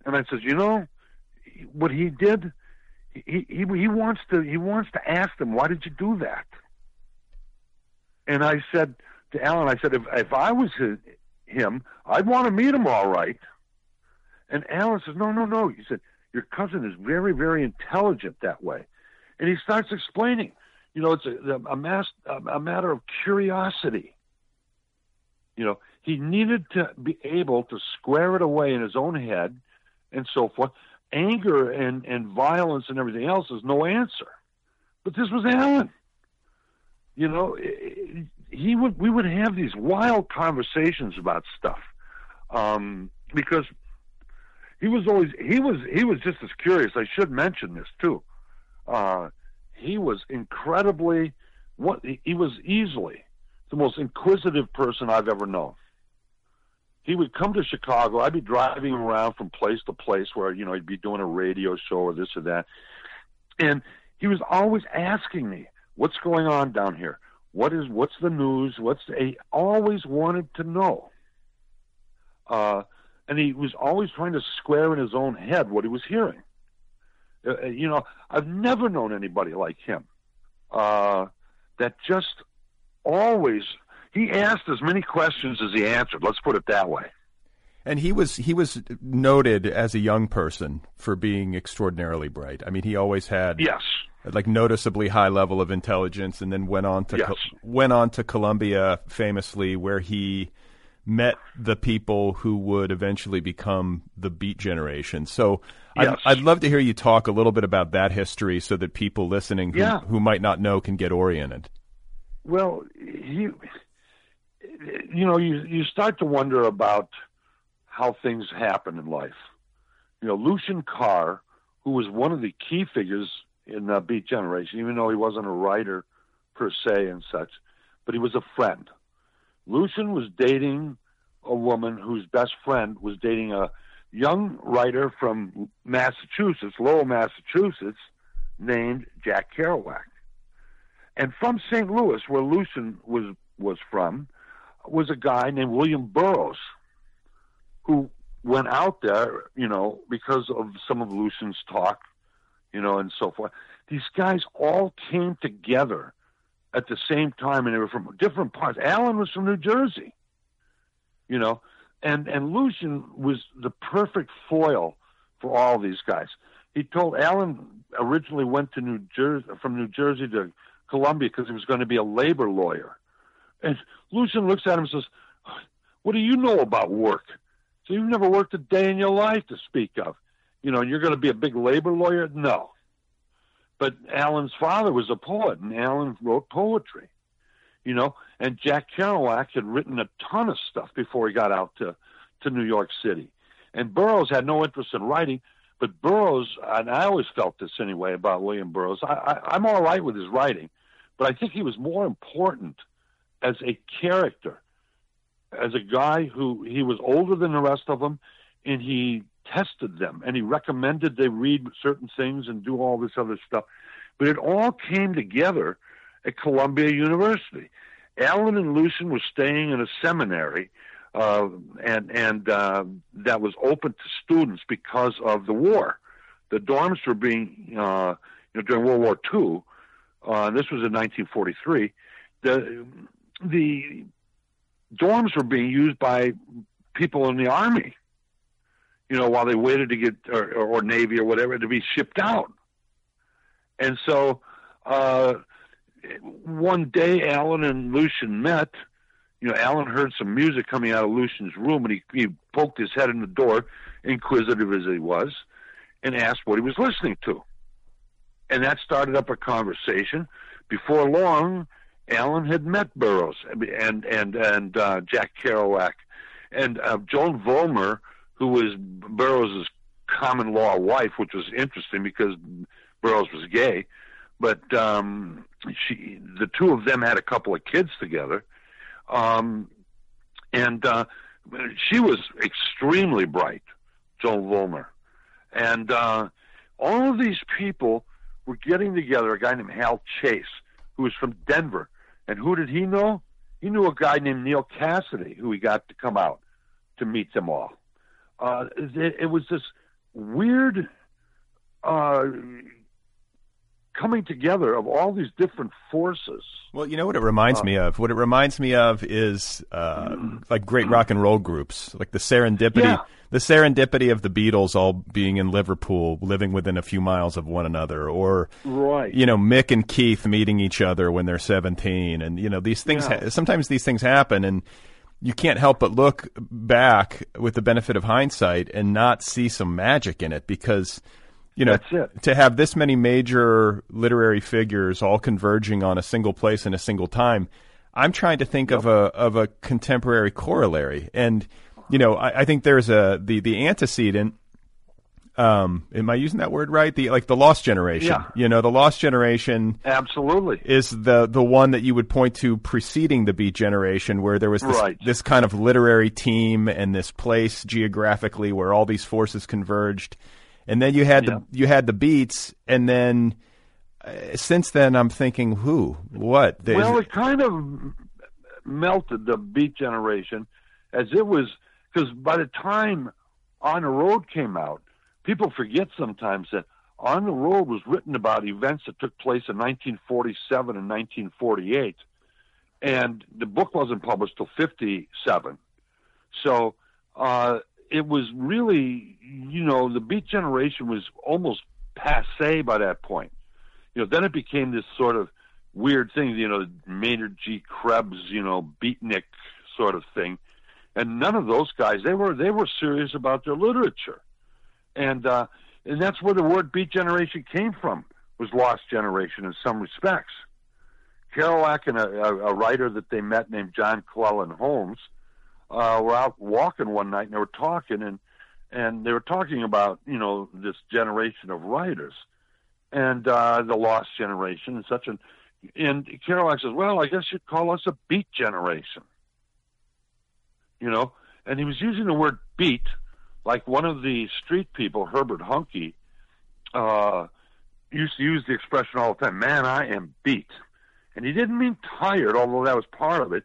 And I said, you know, what he did, he he he wants to he wants to ask them, why did you do that? And I said to Allen, I said, if if I was his, him, I'd want to meet him all right. And Allen says, no, no, no. He said, your cousin is very, very intelligent that way. And he starts explaining, you know, it's a, a, mass, a matter of curiosity. You know, he needed to be able to square it away in his own head and so forth. Anger and, and violence and everything else is no answer. But this was Allen. You know, he would we would have these wild conversations about stuff um, because he was always he was he was just as curious. I should mention this too. Uh, he was incredibly what he was easily the most inquisitive person I've ever known. He would come to Chicago. I'd be driving around from place to place where you know he'd be doing a radio show or this or that, and he was always asking me, "What's going on down here? What is what's the news? What's the, he always wanted to know." Uh, and he was always trying to square in his own head what he was hearing. Uh, uh, you know, I've never known anybody like him uh, that just always he asked as many questions as he answered. Let's put it that way. And he was he was noted as a young person for being extraordinarily bright. I mean, he always had yes like noticeably high level of intelligence, and then went on to yes. went on to Columbia famously, where he met the people who would eventually become the Beat Generation. So yes. I'd, I'd, love to hear you talk a little bit about that history, so that people listening who, yeah. who might not know can get oriented. Well, you you know you you start to wonder about how things happen in life. You know, Lucien Carr, who was one of the key figures in the Beat Generation, even though he wasn't a writer per se and such, but he was a friend Lucien was dating a woman whose best friend was dating a young writer from Massachusetts, Lowell, Massachusetts, named Jack Kerouac. And from St. Louis, where Lucien was was from, was a guy named William Burroughs, who went out there, you know, because of some of Lucien's talk, you know, and so forth. These guys all came together at the same time, and they were from different parts. Allen was from New Jersey, you know, and and Lucien was the perfect foil for all these guys. He told Allen originally went to New Jersey from New Jersey to Columbia because he was going to be a labor lawyer, and Lucien looks at him and says, "What do you know about work? So you've never worked a day in your life to speak of, you know, and you're going to be a big labor lawyer? No." But Allen's father was a poet, and Allen wrote poetry, you know. And Jack Kerouac had written a ton of stuff before he got out to to New York City. And Burroughs had no interest in writing, but Burroughs, and I always felt this anyway about William Burroughs. I, I, I'm all right with his writing, but I think he was more important as a character, as a guy who he was older than the rest of them, and he tested them and he recommended they read certain things and do all this other stuff. But it all came together at Columbia University. Allen and Lucien were staying in a seminary, uh, and and uh, that was open to students because of the war. The dorms were being, uh, you know, during World War II. Uh, this was in 1943. The the dorms were being used by people in the army you know, while they waited to get or, or Navy or whatever to be shipped out. And so uh, one day, Allen and Lucien met. You know, Allen heard some music coming out of Lucien's room, and he, he poked his head in the door, inquisitive as he was, and asked what he was listening to. And that started up a conversation. Before long, Allen had met Burroughs and and and uh, Jack Kerouac, and uh, Joan Vollmer who was Burroughs' common law wife, which was interesting because Burroughs was gay. But um, she, the two of them had a couple of kids together, um, and uh, she was extremely bright, Joan Vollmer, and uh, all of these people were getting together. A guy named Hal Chase, who was from Denver, and who did he know? He knew a guy named Neal Cassady, who he got to come out to meet them all uh, it, it, was this weird uh, coming together of all these different forces. Well, you know what it reminds uh, me of? What it reminds me of is uh, like great rock and roll groups, like the serendipity, yeah. the serendipity of the Beatles all being in Liverpool, living within a few miles of one another, or right. you know Mick and Keith meeting each other when they're seventeen, and you know these things. Yeah. Ha- sometimes these things happen, and you can't help but look back with the benefit of hindsight and not see some magic in it because you know to have this many major literary figures all converging on a single place in a single time i'm trying to think yep. of a of a contemporary corollary and you know i, I think there's a the the antecedent um, am I using that word right? The like the lost generation. Yeah. You know, the lost generation absolutely is the the one that you would point to preceding the Beat generation, where there was this, right. this kind of literary team and this place geographically where all these forces converged, and then you had yeah. the you had the Beats, and then uh, since then I'm thinking, who, what? There's, well, it kind of melted the Beat generation as it was because by the time On the Road came out people forget sometimes that On the Road was written about events that took place in 1947 and 1948, and the book wasn't published till 57. So uh, it was really, you know, the Beat generation was almost passe by that point. You know, then it became this sort of weird thing, you know, Maynard G. Krebs, you know, beatnik sort of thing. And none of those guys, they were they were serious about their literature and uh, and that's where the word beat generation came from was lost generation in some respects. Kerouac and a, a, writer that they met named John Clellon Holmes uh, were out walking one night and they were talking and and they were talking about you know this generation of writers and uh, the lost generation and such an and Kerouac says, well, I guess you'd call us a beat generation. You know, and he was using the word beat like one of the street people, Herbert Huncke, uh, used to use the expression all the time, man, I am beat. And he didn't mean tired, although that was part of it.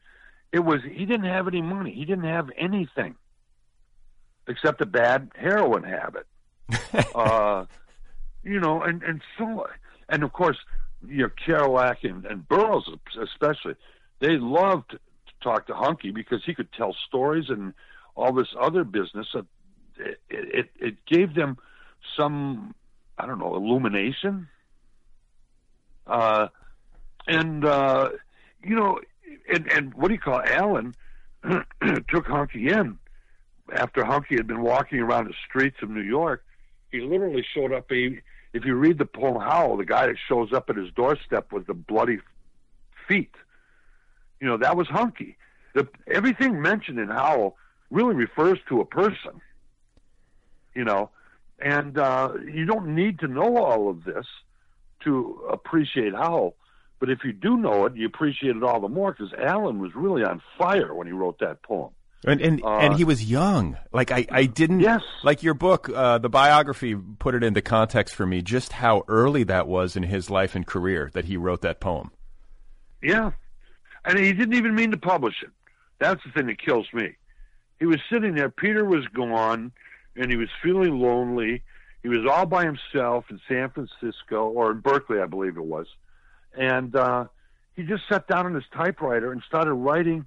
It was he didn't have any money. He didn't have anything except a bad heroin habit. *laughs* uh, you know, and, and so, and of course, you know, Kerouac and, and Burroughs especially, they loved to talk to Huncke because he could tell stories and all this other business that it, it, it gave them some I don't know illumination. Uh, and uh, you know, and and what do you call it? Allen *clears throat* took Huncke in after Huncke had been walking around the streets of New York. He literally showed up. He, if you read the poem Howl, the guy that shows up at his doorstep with the bloody feet, you know that was Huncke. The, everything mentioned in Howl really refers to a person you know, and uh, you don't need to know all of this to appreciate Howl. But if you do know it, you appreciate it all the more because Allen was really on fire when he wrote that poem. And and, uh, and he was young. Like I, I didn't yes. like your book, uh, the biography put it into context for me just how early that was in his life and career that he wrote that poem. Yeah. And he didn't even mean to publish it. That's the thing that kills me. He was sitting there, Peter was gone, and he was feeling lonely. He was all by himself in San Francisco or in Berkeley, I believe it was, and uh, he just sat down on his typewriter and started writing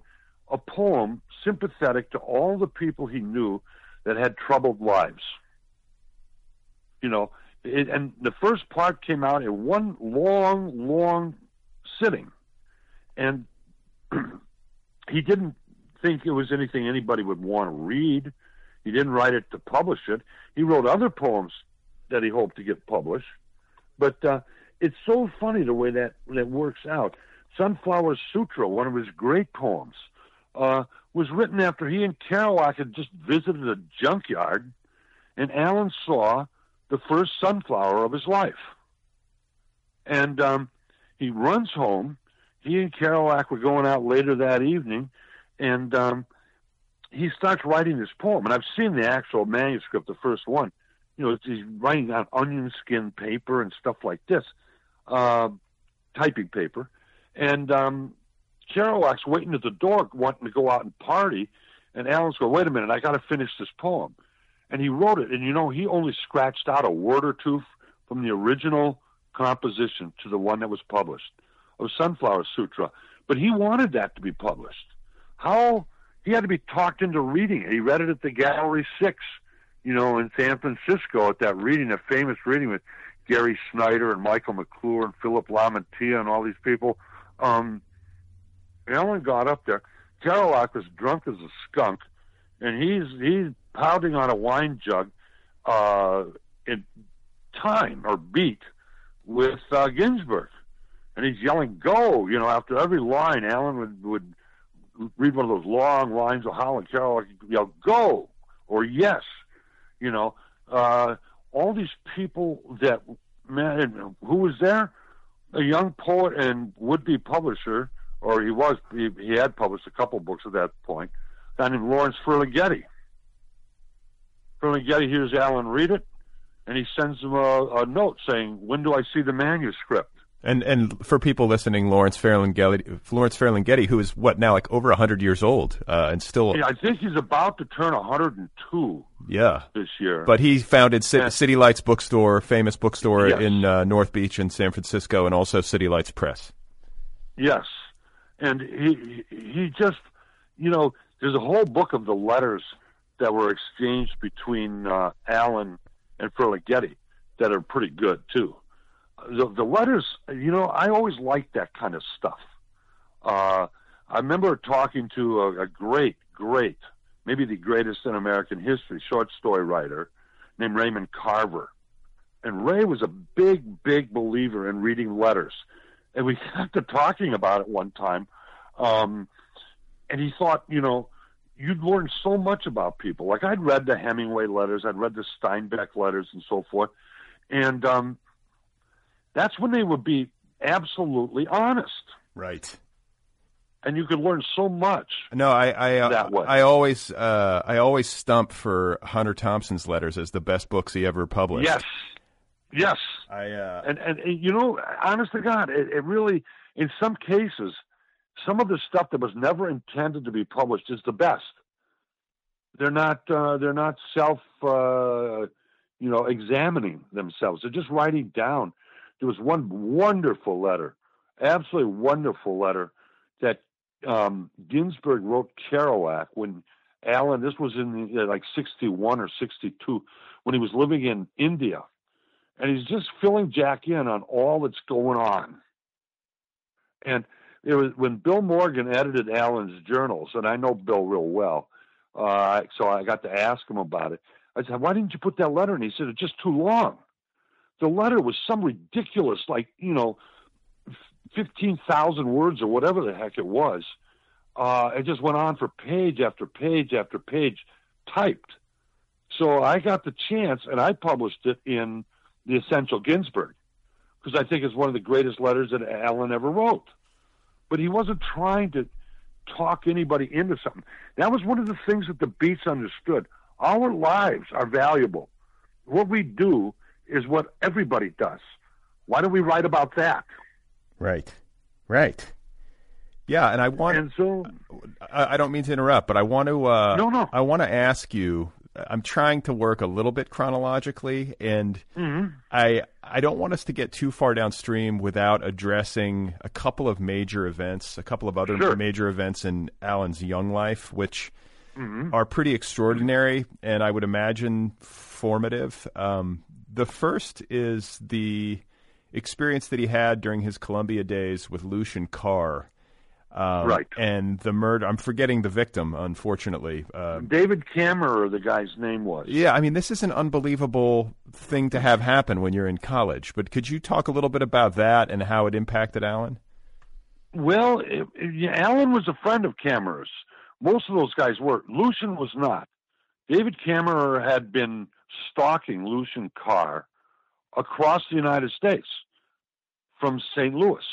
a poem sympathetic to all the people he knew that had troubled lives. You know, it, and the first part came out in one long, long sitting, and *clears throat* he didn't think it was anything anybody would want to read. He didn't write it to publish it. He wrote other poems that he hoped to get published. But uh, it's so funny the way that that works out. Sunflower Sutra, one of his great poems, uh, was written after he and Kerouac had just visited a junkyard, and Allen saw the first sunflower of his life. And um, he runs home. He and Kerouac were going out later that evening, and um, he starts writing this poem, and I've seen the actual manuscript, the first one. You know, he's writing on onion skin paper and stuff like this, uh, typing paper, and um, Kerouac's waiting at the door, wanting to go out and party, and Allen's going, "Wait a minute, I got to finish this poem," and he wrote it, and you know, he only scratched out a word or two from the original composition to the one that was published of Sunflower Sutra, but he wanted that to be published. How he had to be talked into reading it. He read it at the Gallery Six, you know, in San Francisco at that reading, a famous reading with Gary Snyder and Michael McClure and Philip Lamantia and all these people. Um, Allen got up there, Kerouac was drunk as a skunk, and he's he's pounding on a wine jug uh, in time or beat with uh, Ginsberg, and he's yelling "Go!" You know, after every line, Allen would would read one of those long lines of Howl and Kerouac, yell "Go!" or "Yes," you know. Uh, all these people that man, who was there? A young poet and would-be publisher, or he was. He, he had published a couple books at that point. A guy named Lawrence Ferlinghetti. Ferlinghetti hears Allen read it, and he sends him a, a note saying, "When do I see the manuscript?" And and for people listening, Lawrence Ferlinghetti, Lawrence Ferlinghetti, who is what now like over hundred years old, uh, and still. Yeah, I think he's about to turn 102. Yeah, this year. But he founded C- Yeah. City Lights Bookstore, famous bookstore Yes. in uh, North Beach in San Francisco, and also City Lights Press. Yes, and he he just you know there's a whole book of the letters that were exchanged between uh, Allen and Ferlinghetti that are pretty good too. The, the letters, you know, I always liked that kind of stuff. Uh, I remember talking to a, a great, great, maybe the greatest in American history, short story writer named Raymond Carver. And Ray was a big, big believer in reading letters. And we *laughs* got to talking about it one time. Um, and he thought, you know, you'd learn so much about people. Like I'd read the Hemingway letters, I'd read the Steinbeck letters and so forth. And um, that's when they would be absolutely honest. Right. And you could learn so much. No, I I, uh, That way. I always uh, I always stump for Hunter Thompson's letters as the best books he ever published. Yes. Yes. I uh, and, and and you know, honest to God, it, it really, in some cases, some of the stuff that was never intended to be published is the best. They're not uh, they're not self uh, you know examining themselves. They're just writing down. There was one wonderful letter, absolutely wonderful letter that um, Ginsberg wrote Kerouac when Allen. This was in uh, like sixty one or sixty two when he was living in India and he's just filling Jack in on all that's going on. And it was when Bill Morgan edited Allen's journals, and I know Bill real well, uh, so I got to ask him about it. I said, "Why didn't you put that letter?" in? he said, "It's just too long." The letter was some ridiculous, like you know, fifteen thousand words or whatever the heck it was. Uh, it just went on for page after page after page, typed. So I got the chance, and I published it in the Essential Ginsberg because I think it's one of the greatest letters that Allen ever wrote. But he wasn't trying to talk anybody into something. That was one of the things that the Beats understood. Our lives are valuable. What we do is what everybody does. Why don't we write about that? right, right. Yeah, and I want And so, I, I don't mean to interrupt, but I want to. Uh, No, no. I want to ask you. I'm trying to work a little bit chronologically, and Mm-hmm. I I don't want us to get too far downstream without addressing a couple of major events, a couple of other Sure. major events in Allen's young life, which Mm-hmm. are pretty extraordinary and I would imagine formative. Um, the first is the experience that he had during his Columbia days with Lucien Carr. Um, Right. And the murder, I'm forgetting the victim, unfortunately. Uh, David Kammerer, the guy's name was. yeah, I mean, this is an unbelievable thing to have happen when you're in college. But could you talk a little bit about that and how it impacted Allen? Well, it, it- yeah, Allen was a friend of Kammerer's. Most of those guys were. Lucien was not. David Kammerer had been stalking Lucien Carr across the United States from St. Louis.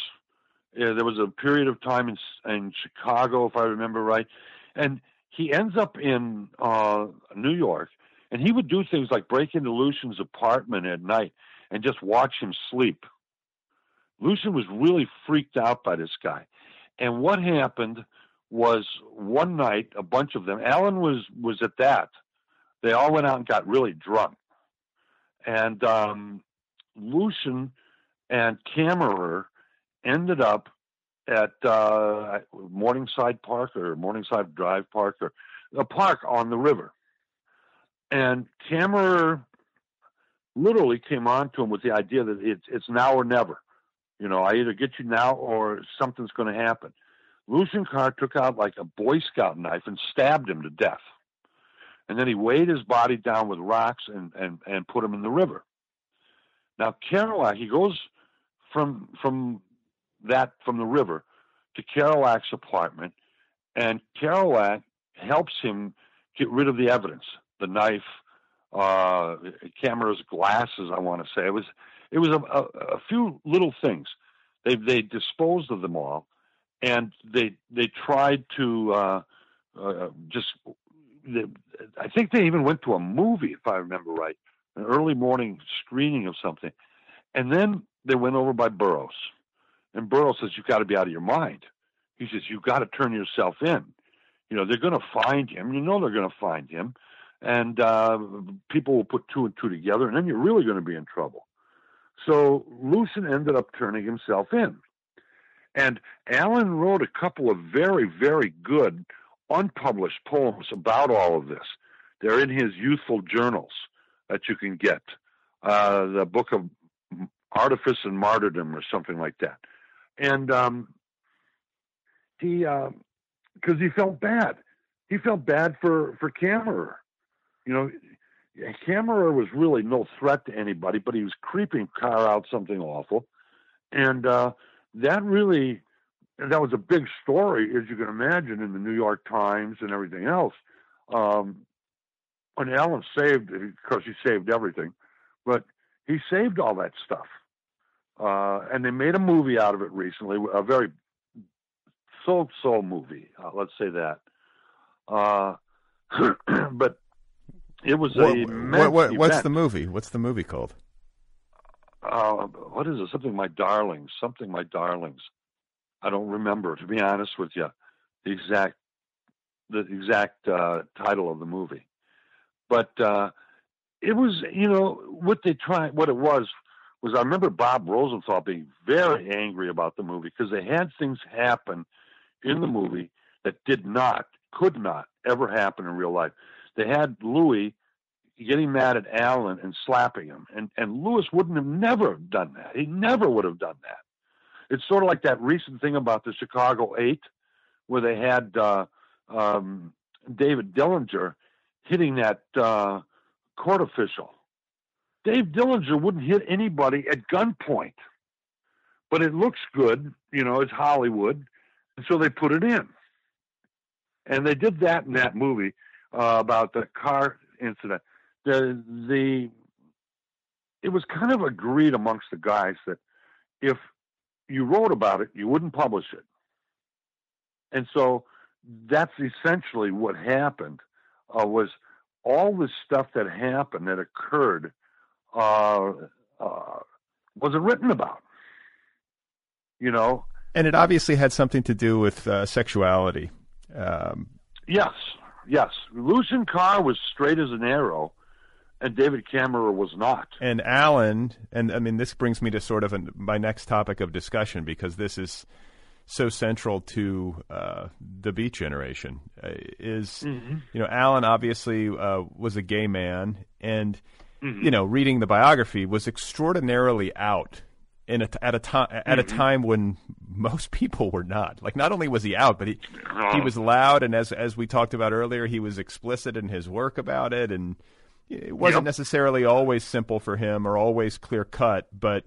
Yeah, there was a period of time in, in Chicago, if I remember right, and he ends up in uh, New York, and he would do things like break into Lucien's apartment at night and just watch him sleep. Lucien was really freaked out by this guy. And what happened was one night, a bunch of them, Allen was, was at that. They all went out and got really drunk. And um, Lucien and Kammerer ended up at uh, Morningside Park or Morningside Drive Park or a park on the river. And Kammerer literally came on to him with the idea that it's, it's now or never. You know, I either get you now or something's going to happen. Lucien Carr took out like a Boy Scout knife and stabbed him to death. And then he weighed his body down with rocks and, and, and put him in the river. Now Kerouac, he goes from from that from the river to Kerouac's apartment, and Kerouac helps him get rid of the evidence, the knife, uh, cameras, glasses. I want to say it was it was a, a, a few little things. They they disposed of them all, and they they tried to uh, uh, just. I think they even went to a movie, if I remember right, an early morning screening of something, and then they went over by Burroughs, and Burroughs says, "You've got to be out of your mind." He says, "You've got to turn yourself in." You know, they're going to find him. You know, they're going to find him, and uh, people will put two and two together, and then you're really going to be in trouble. So Lucien ended up turning himself in. And Allen wrote a couple of very, very good unpublished poems about all of this. They're in his youthful journals that you can get. Uh, the book of Artifice and Martyrdom or something like that. And um, he, because uh, he felt bad. He felt bad for, for Kammerer. You know, Kammerer was really no threat to anybody, but he was creeping Carr out something awful. And uh, that really, that was a big story, as you can imagine, in the New York Times and everything else. Um, and Allen saved, of course, he saved everything, but he saved all that stuff. Uh, and they made a movie out of it recently, a very so-so movie, uh, let's say that. Uh, *clears throat* but it was what, a what, what, what's the movie? What's the movie called? Uh, what is it? Something my darlings. Something my darlings. I don't remember to be honest with you. The exact the exact uh, title of the movie, but uh, it was you know what they tried. What it was was I remember Bob Rosenthal being very angry about the movie because they had things happen in the movie that did not, could not ever happen in real life they had Louis getting mad at Allen and slapping him, and and Louis wouldn't have never done that. He never would have done that. It's sort of like that recent thing about the Chicago Eight, where they had uh, um, David Dellinger hitting that uh, court official. Dave Dellinger wouldn't hit anybody at gunpoint, but it looks good, you know, it's Hollywood, and so they put it in. And they did that in that movie uh, about the Carr incident. The the it was kind of agreed amongst the guys that if you wrote about it, you wouldn't publish it. And so that's essentially what happened. Uh, was all the stuff that happened that occurred uh, uh, wasn't written about. You know, and it obviously had something to do with uh, sexuality. Um, yes, yes. Lucien Carr was straight as an arrow, and David Kammerer was not. And Allen, and I mean, this brings me to sort of an, my next topic of discussion because this is so central to uh, the Beat Generation. Uh, is mm-hmm. you know, Allen obviously uh, was a gay man, and mm-hmm. you know, reading the biography was extraordinarily out in a, at a time at mm-hmm. a time when most *laughs* people were not. Like, not only was he out, but he he was loud, and as as we talked about earlier, he was explicit in his work about it, and it wasn't yep. necessarily always simple for him or always clear cut, but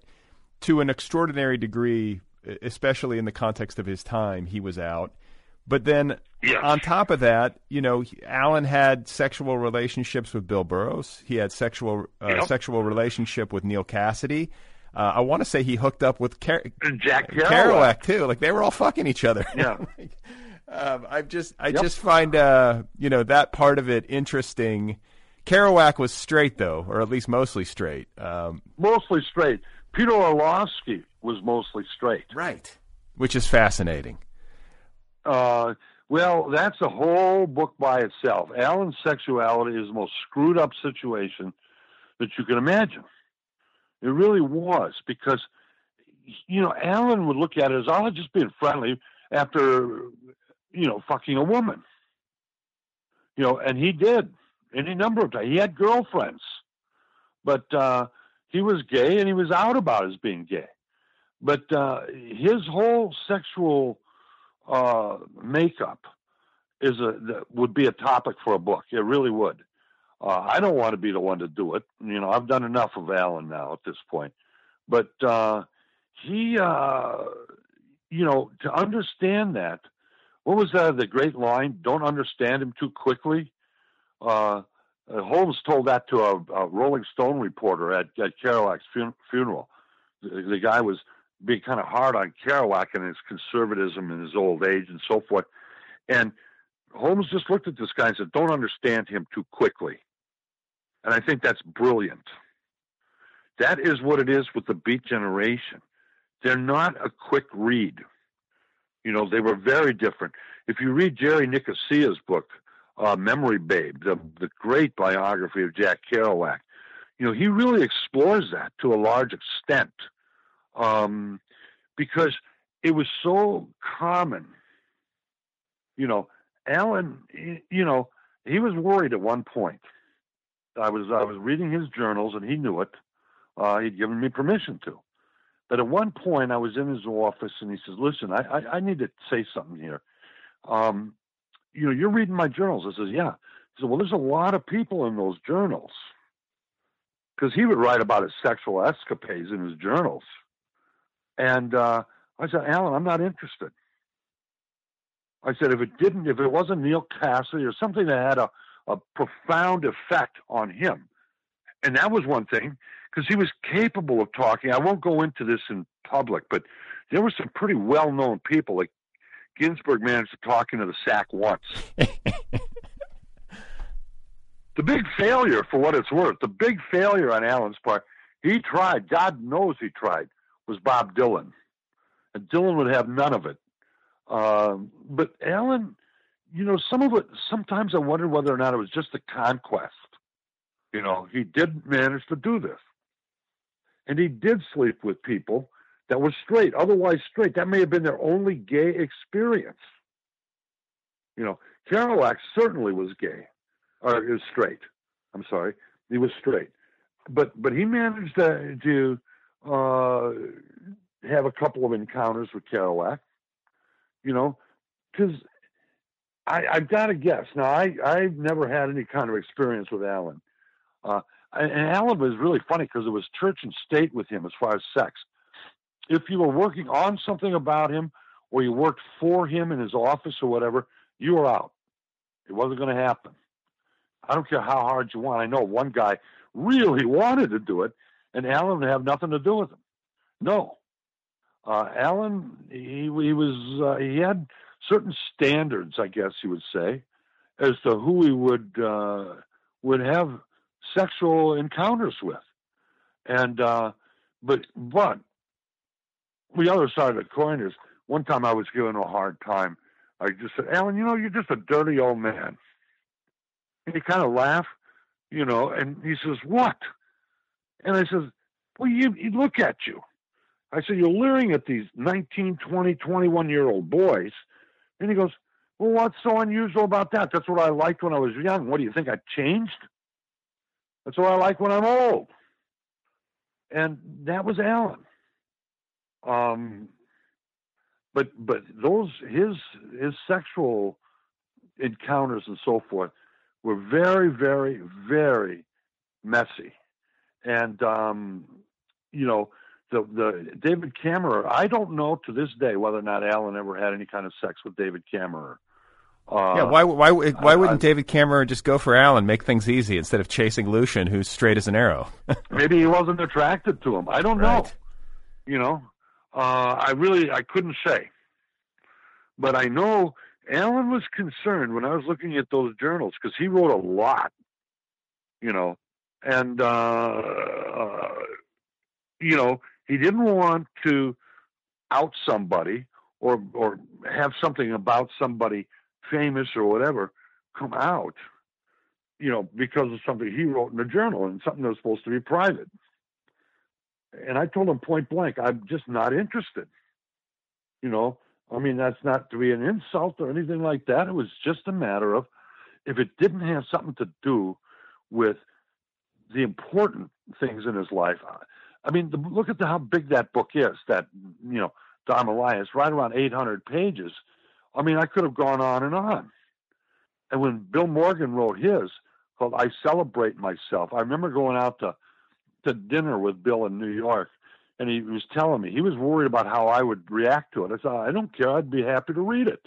to an extraordinary degree, especially in the context of his time, he was out. But then yes. on top of that, you know, Allen had sexual relationships with Bill Burroughs. He had sexual uh, yep. sexual relationship with Neal Cassady. Uh, I want to say he hooked up with Car- Jack Kerouac. Kerouac. too. Like they were all fucking each other. *laughs* Yeah. like, um, I just I yep. just find uh, you know that part of it interesting. Kerouac was straight though, or at least mostly straight. Um, mostly straight. Peter Orlovsky was mostly straight. Right. Which is fascinating. Uh, well, that's a whole book by itself. Allen's sexuality is the most screwed up situation that you can imagine. It really was because, you know, Allen would look at it as, oh, just being friendly after, you know, fucking a woman. You know, and he did any number of times. He had girlfriends, but uh, he was gay and he was out about his being gay. But uh, his whole sexual uh, makeup is a would be a topic for a book. It really would. Uh, I don't want to be the one to do it. You know, I've done enough of Allen now at this point. But uh, he, uh, you know, to understand that, what was that? The great line: "Don't understand him too quickly." Uh, uh Holmes told that to a, a, Rolling Stone reporter at, at Kerouac's fun- funeral. The, the, guy was being kind of hard on Kerouac and his conservatism and his old age and so forth. And Holmes just looked at this guy and said, "Don't understand him too quickly." And I think that's brilliant. That is what it is with the Beat Generation. They're not a quick read. You know, they were very different. If you read Jerry Nicosia's book, uh, Memory Babe, the, the great biography of Jack Kerouac, you know, he really explores that to a large extent um, because it was so common. You know, Allen, you know, he was worried at one point I was I was reading his journals, and he knew it. Uh, he'd given me permission to. But at one point, I was in his office, and he says, "Listen, I I, I need to say something here. Um, you know, you're reading my journals." I says, "Yeah." He said, "Well, there's a lot of people in those journals." Because he would write about his sexual escapades in his journals. And uh, I said, Allen, I'm not interested. I said, if it didn't, if it wasn't Neal Cassady or something that had a, a profound effect on him. And that was one thing because he was capable of talking. I won't go into this in public, but there were some pretty well known people. Like Ginsberg managed to talk into the sack once. *laughs* the big failure, for what it's worth, the big failure on Allen's part, he tried, God knows he tried, was Bob Dylan. And Dylan would have none of it. Um, but Allen you know, some of it, sometimes I wonder whether or not it was just a conquest. You know, he did manage to do this. And he did sleep with people that was straight, otherwise straight. That may have been their only gay experience. You know, Kerouac certainly was gay, or is straight. I'm sorry, he was straight, but but he managed to, to uh, have a couple of encounters with Kerouac. You know, because I, I've got to guess. Now, I, I've never had any kind of experience with Allen. Uh, and Allen was really funny because it was church and state with him as far as sex. If you were working on something about him or you worked for him in his office or whatever, you were out. It wasn't going to happen. I don't care how hard you want. I know one guy really *laughs* wanted to do it, and Allen would have nothing to do with him. No. Uh, Allen, he, he was, uh, he had certain standards, I guess you would say, as to who he would uh, would have sexual encounters with, and uh, but but the other side of the coin is one time I was given a hard time. I just said, Allen, you know, you're just a dirty old man, and he kind of laughed, you know, and he says, what? And I says, well, you, you look at you. I said, you're leering at these 19, 20, 21 year old boys and he goes, Well, what's so unusual about that? That's what I liked when I was young. What do you think? I changed? That's what I like when I'm old. And that was Allen. Um, but but those his his sexual encounters and so forth were very very very messy, and um, you know the the David Kammerer. I don't know to this day whether or not Allen ever had any kind of sex with David Kammerer. Uh, yeah, why why why wouldn't I, David Kammerer just go for Allen, make things easy instead of chasing Lucien, who's straight as an arrow? *laughs* maybe he wasn't attracted to him. I don't right. know. You know, uh, I really I couldn't say, but I know Allen was concerned when I was looking at those journals because he wrote a lot. You know, and uh, uh you know he didn't want to out somebody or or have something about somebody famous or whatever come out, you know, because of something he wrote in a journal and something that was supposed to be private. And I told him point blank, I'm just not interested. You know, I mean, that's not to be an insult or anything like that. It was just a matter of if it didn't have something to do with the important things in his life, I mean, the, look at the, how big that book is. That you know, Dharma Lion, right around 800 pages. I mean, I could have gone on and on. And when Bill Morgan wrote his called "I Celebrate Myself," I remember going out to to dinner with Bill in New York, and he was telling me he was worried about how I would react to it. I said, I don't care. I'd be happy to read it.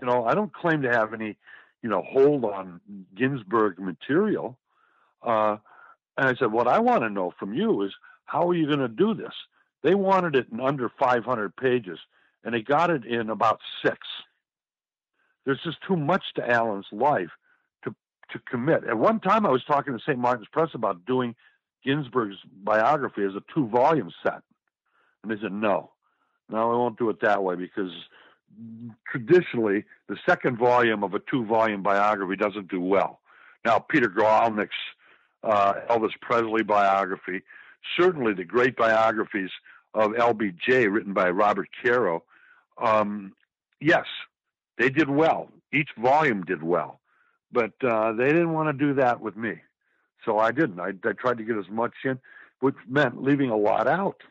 You know, I don't claim to have any, you know, hold on Ginsberg material. Uh, and I said, what I want to know from you is how are you going to do this? They wanted it in under 500 pages, and they got it in about six. There's just too much to Allen's life to to commit. At one time, I was talking to St. Martin's Press about doing Ginsberg's biography as a two volume set. And they said, no, no, we won't do it that way because traditionally the second volume of a two volume biography doesn't do well. Now, Peter Guralnick's uh, Elvis Presley biography, certainly the great biographies of LBJ written by Robert Caro, um, yes, they did well. Each volume did well. But uh, they didn't want to do that with me. So I didn't. I, I tried to get as much in, which meant leaving a lot out.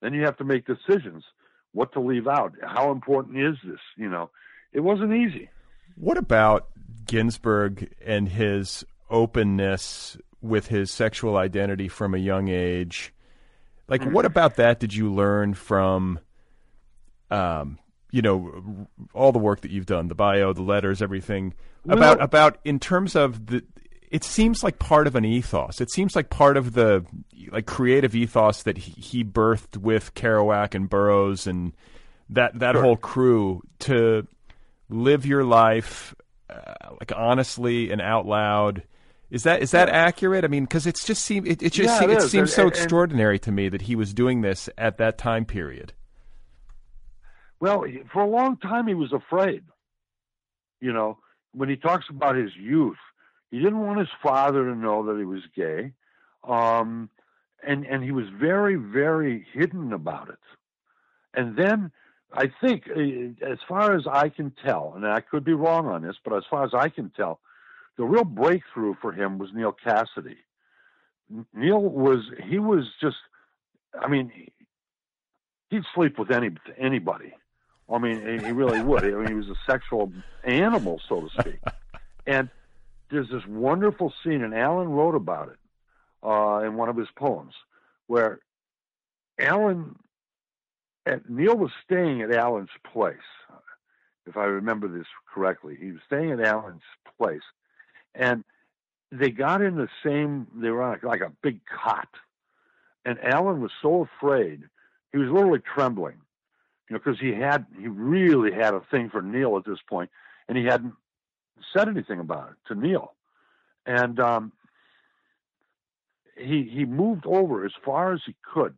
Then you have to make decisions what to leave out. How important is this? You know, it wasn't easy. What about Ginsberg and his openness with his sexual identity from a young age? Like, mm-hmm. what about that did you learn from, um, you know, all the work that you've done, the bio, the letters, everything about well, about in terms of the it seems like part of an ethos. It seems like part of the like creative ethos that he, he birthed with Kerouac and Burroughs and that that sure. whole crew to live your life uh, like honestly and out loud. Is that is that accurate? I mean, because it's just seem it, it just yeah, seem, it, it seems and, so and, extraordinary to me that he was doing this at that time period. Well, for a long time he was afraid. You know, when he talks about his youth, he didn't want his father to know that he was gay, um, and and he was very very hidden about it. And then I think, uh, as far as I can tell, and I could be wrong on this, but as far as I can tell, the real breakthrough for him was Neal Cassady. Neil was he was just, I mean, he'd sleep with any anybody. I mean, he really would. I mean, he was a sexual animal, so to speak. *laughs* And there's this wonderful scene, and Allen wrote about it uh, in one of his poems, where Allen, Neal was staying at Allen's place, if I remember this correctly. He was staying at Allen's place, and they got in the same. They were on like a big cot, and Allen was so afraid, he was literally trembling, you know, because he had he really had a thing for Neal at this point, and he hadn't said anything about it to Neal, and um, he he moved over as far as he could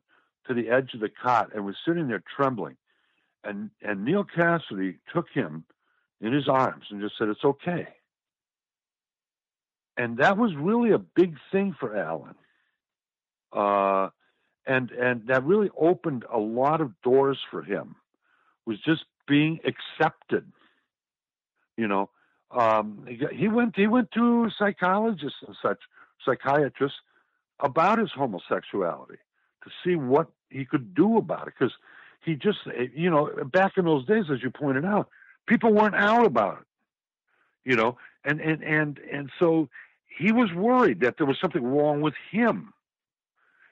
to the edge of the cot and was sitting there trembling, and and Neal Cassady took him in his arms and just said, "It's okay." And that was really a big thing for Allen. Uh, and and that really opened a lot of doors for him. Was just being accepted, you know, um, he went he went to psychologists and such psychiatrists about his homosexuality to see what he could do about it because he just eh, you know back in those days as you pointed out people weren't out about it you know and and and and so he was worried that there was something wrong with him.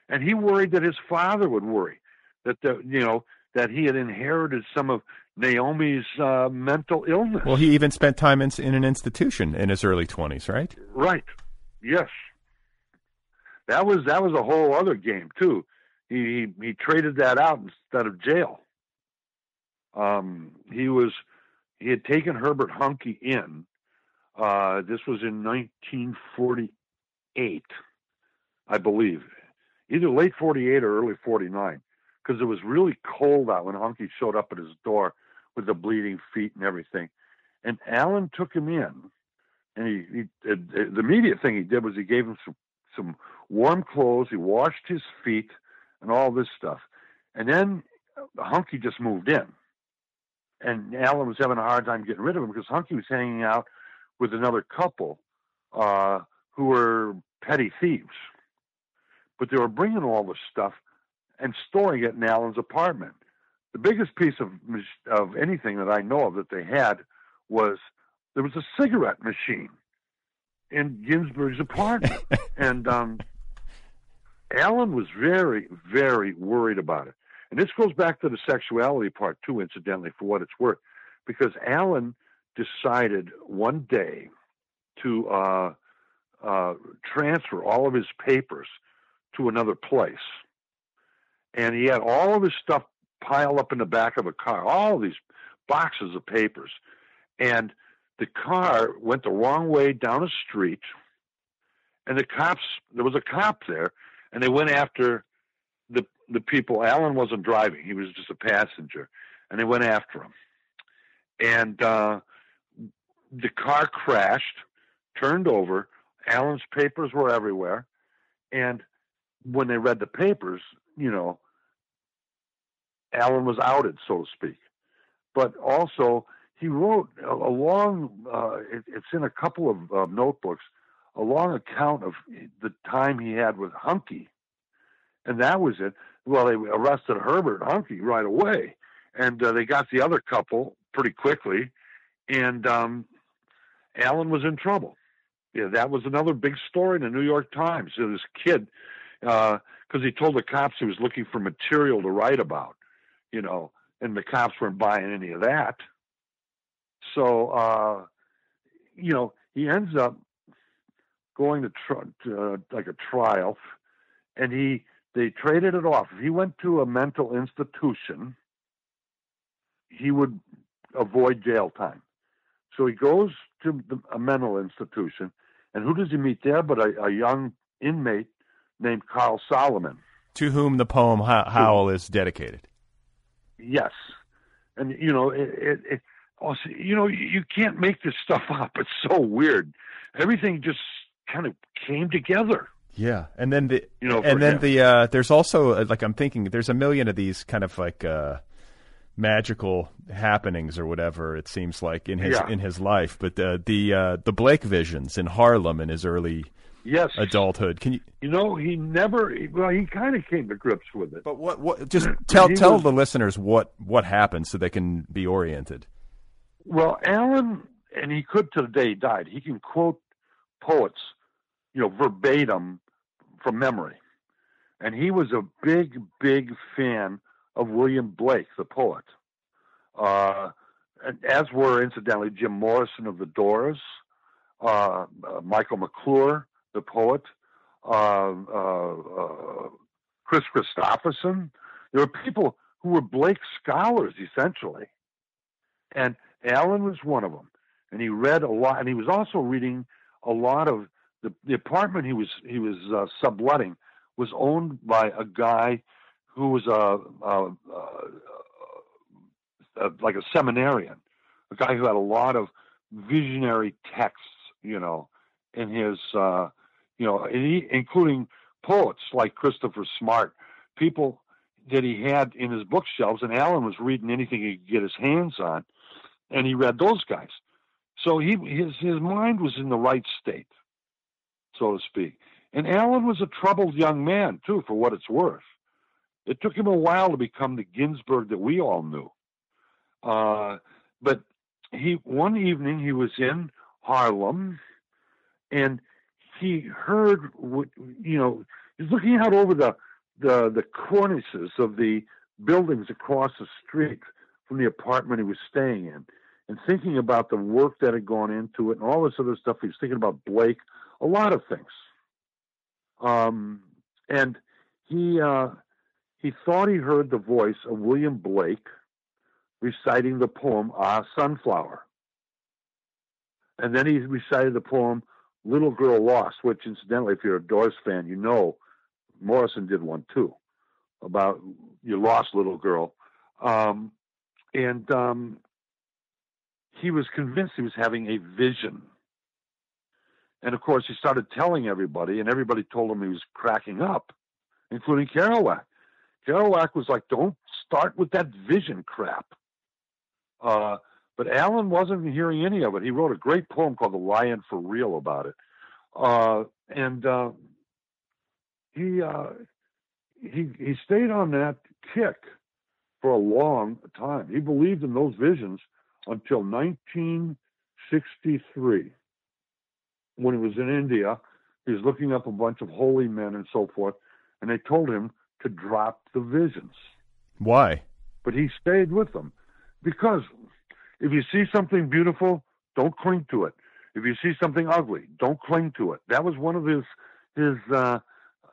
And he worried that his father would worry that the you know that he had inherited some of Naomi's uh, mental illness. Well, he even spent time in, in, an institution in his early twenties, right? Right. Yes. That was that was a whole other game too. He he, he traded that out instead of jail. Um, he was he had taken Herbert Huncke in. Uh, this was in 1948, I believe, either late 48 or early 49 because it was really cold out when Huncke showed up at his door with the bleeding feet and everything. And Allen took him in, and he, he the immediate thing he did was he gave him some some warm clothes. He washed his feet and all this stuff, and then Huncke just moved in. And Allen was having a hard time getting rid of him because Huncke was hanging out with another couple uh, who were petty thieves. But they were bringing all this stuff and storing it in Allen's apartment. the biggest piece of of anything that I know of that they had was there was a cigarette machine in Ginsberg's apartment, *laughs* and um, Allen was very, very worried about it. And this goes back to the sexuality part too, incidentally, for what it's worth, because Allen decided one day to uh, uh, transfer all of his papers to another place, and he had all of his stuff piled up in the back of a car, all these boxes of papers, and the car went the wrong way down a street, and the cops there was a cop there, and they went after the the people. Allen wasn't driving; he was just a passenger, and they went after him. And uh, the car crashed, turned over. Allen's papers were everywhere, and when they read the papers, you know, Allen was outed, so to speak. But also, he wrote a, long, uh, it, it's in a couple of uh, notebooks, a long account of the time he had with Huncke. And that was it. Well, they arrested Herbert Huncke right away. And uh, they got the other couple pretty quickly. And um, Allen was in trouble. Yeah, that was another big story in the New York Times. So this kid, because uh, he told the cops he was looking for material to write about, you know, and the cops weren't buying any of that. So, uh, you know, he ends up going to, tr- to uh, like a trial, and he they traded it off. If he went to a mental institution, he would avoid jail time. So he goes to the, a mental institution, and who does he meet there but a, a young inmate named Carl Solomon, to whom the poem Howl is dedicated. Yes, and you know it, it, it also, you know, you can't make this stuff *laughs* up. It's so weird. Everything just kind of came together. Yeah, and then the you know, and then him. the uh, there's also uh, like I'm thinking there's a million of these kind of like uh, magical happenings or whatever it seems like in his yeah. in his life. But the the uh, the Blake visions in Harlem in his early yes adulthood. Can you you know he never well he kind of came to grips with it. But what what just *clears throat* tell tell was, the listeners what what happened so they can be oriented. Well, Allen, and he could to the day he died, he can quote poets, you know, verbatim from memory. And he was a big, big fan of William Blake, the poet. Uh, as were, incidentally, Jim Morrison of the Doors, uh, uh, Michael McClure, the poet, uh, uh, uh, Kris Kristofferson. There were people who were Blake scholars, essentially. And Allen was one of them, and he read a lot, and he was also reading a lot of the, the apartment he was he was uh, subletting was owned by a guy who was a, a, a, a, like a seminarian, a guy who had a lot of visionary texts, you know, in his uh, you know, he, including poets like Christopher Smart, people that he had in his bookshelves, and Allen was reading anything he could get his hands on and he read those guys. So he his his mind was in the right state, so to speak. And Allen was a troubled young man too, for what it's worth. It took him a while to become the Ginsberg that we all knew. Uh, but he one evening he was in Harlem, and he heard what you know. He's looking out over the the the cornices of the buildings across the street from the apartment he was staying in and thinking about the work that had gone into it and all this other stuff. He was thinking about Blake, a lot of things. Um, and he uh, he thought he heard the voice of William Blake reciting the poem Ah Sunflower. And then he recited the poem Little Girl Lost, which incidentally, if you're a Doors fan, you know Morrison did one too about your lost little girl. Um, and um, he was convinced he was having a vision. And of course, he started telling everybody, and everybody told him he was cracking up, including Kerouac. Kerouac was like, don't start with that vision crap. Uh, but Allen wasn't hearing any of it. He wrote a great poem called The Lion for Real about it. Uh, and uh, he, uh, he, he stayed on that kick for a long time. He believed in those visions until 1963 when he was in India. He was looking up a bunch of holy men and so forth, and they told him to drop the visions. Why? But he stayed with them because if you see something beautiful, don't cling to it. If you see something ugly, don't cling to it. That was one of his his uh,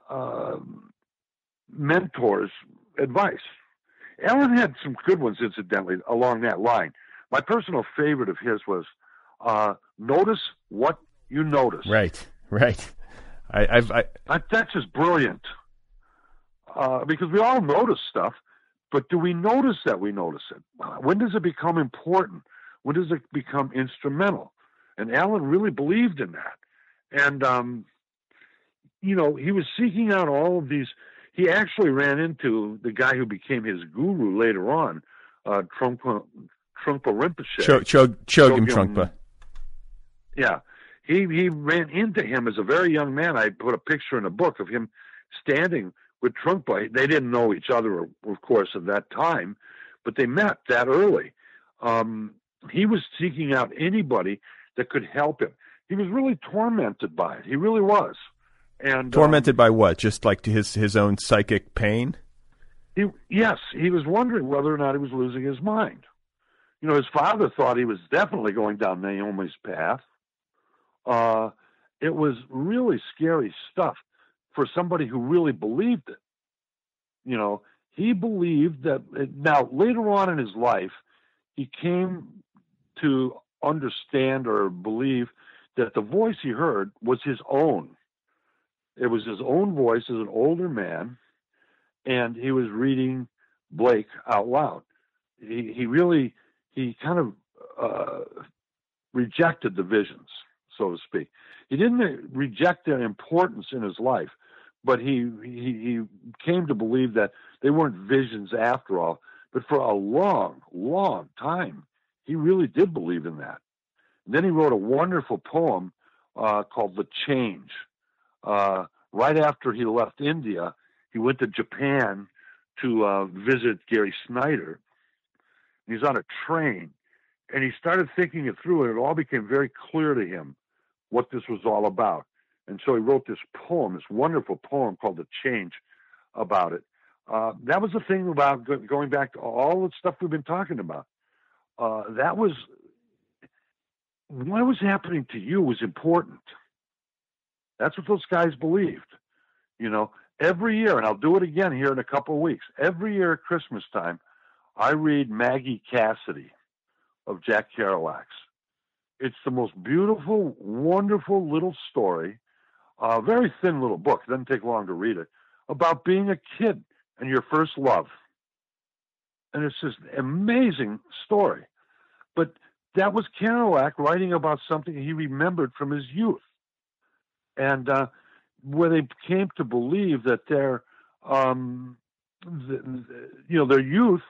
uh, mentors' advice. Allen had some good ones, incidentally, along that line. My personal favorite of his was uh, notice what you notice. Right, right. I, I've, I, that's just brilliant. Uh, because we all notice stuff, but do we notice that we notice it? When does it become important? When does it become instrumental? And Allen really believed in that. And, um, you know, he was seeking out all of these. He actually ran into the guy who became his guru later on, uh, Trungpa, Trungpa Rinpoche. Chog, Chog, Chogyam Trungpa. Yeah. He, he ran into him as a very young man. I put a picture in a book of him standing with Trungpa. They didn't know each other, of course, at that time, but they met that early. Um, he was seeking out anybody that could help him. He was really tormented by it. He really was. And tormented um, by what? Just like his his own psychic pain. He, yes, he was wondering whether or not he was losing his mind. You know, his father thought he was definitely going down Naomi's path. Uh, it was really scary stuff for somebody who really believed it. You know, he believed that. Now, later on in his life, he came to understand or believe that the voice he heard was his own. It was his own voice as an older man, and he was reading Blake out loud. He, he really, he kind of uh, rejected the visions, so to speak. He didn't reject their importance in his life, but he, he, he came to believe that they weren't visions after all. But for a long, long time, he really did believe in that. And then he wrote a wonderful poem uh, called The Change. Uh, right after he left India, he went to Japan to uh, visit Gary Snyder. He's on a train, and he started thinking it through, and it all became very clear to him what this was all about. And so he wrote this poem, this wonderful poem called The Change about it. Uh, that was the thing about going back to all the stuff we've been talking about. Uh, that was what was happening to you was important. That's what those guys believed. You know, every year, and I'll do it again here in a couple of weeks. Every year at Christmas time, I read Maggie Cassidy of Jack Kerouac's. It's the most beautiful, wonderful little story, a very thin little book. It doesn't take long to read it about being a kid and your first love. And it's this amazing story. But that was Kerouac writing about something he remembered from his youth. And uh, where they came to believe that their, um, the, you know, their youth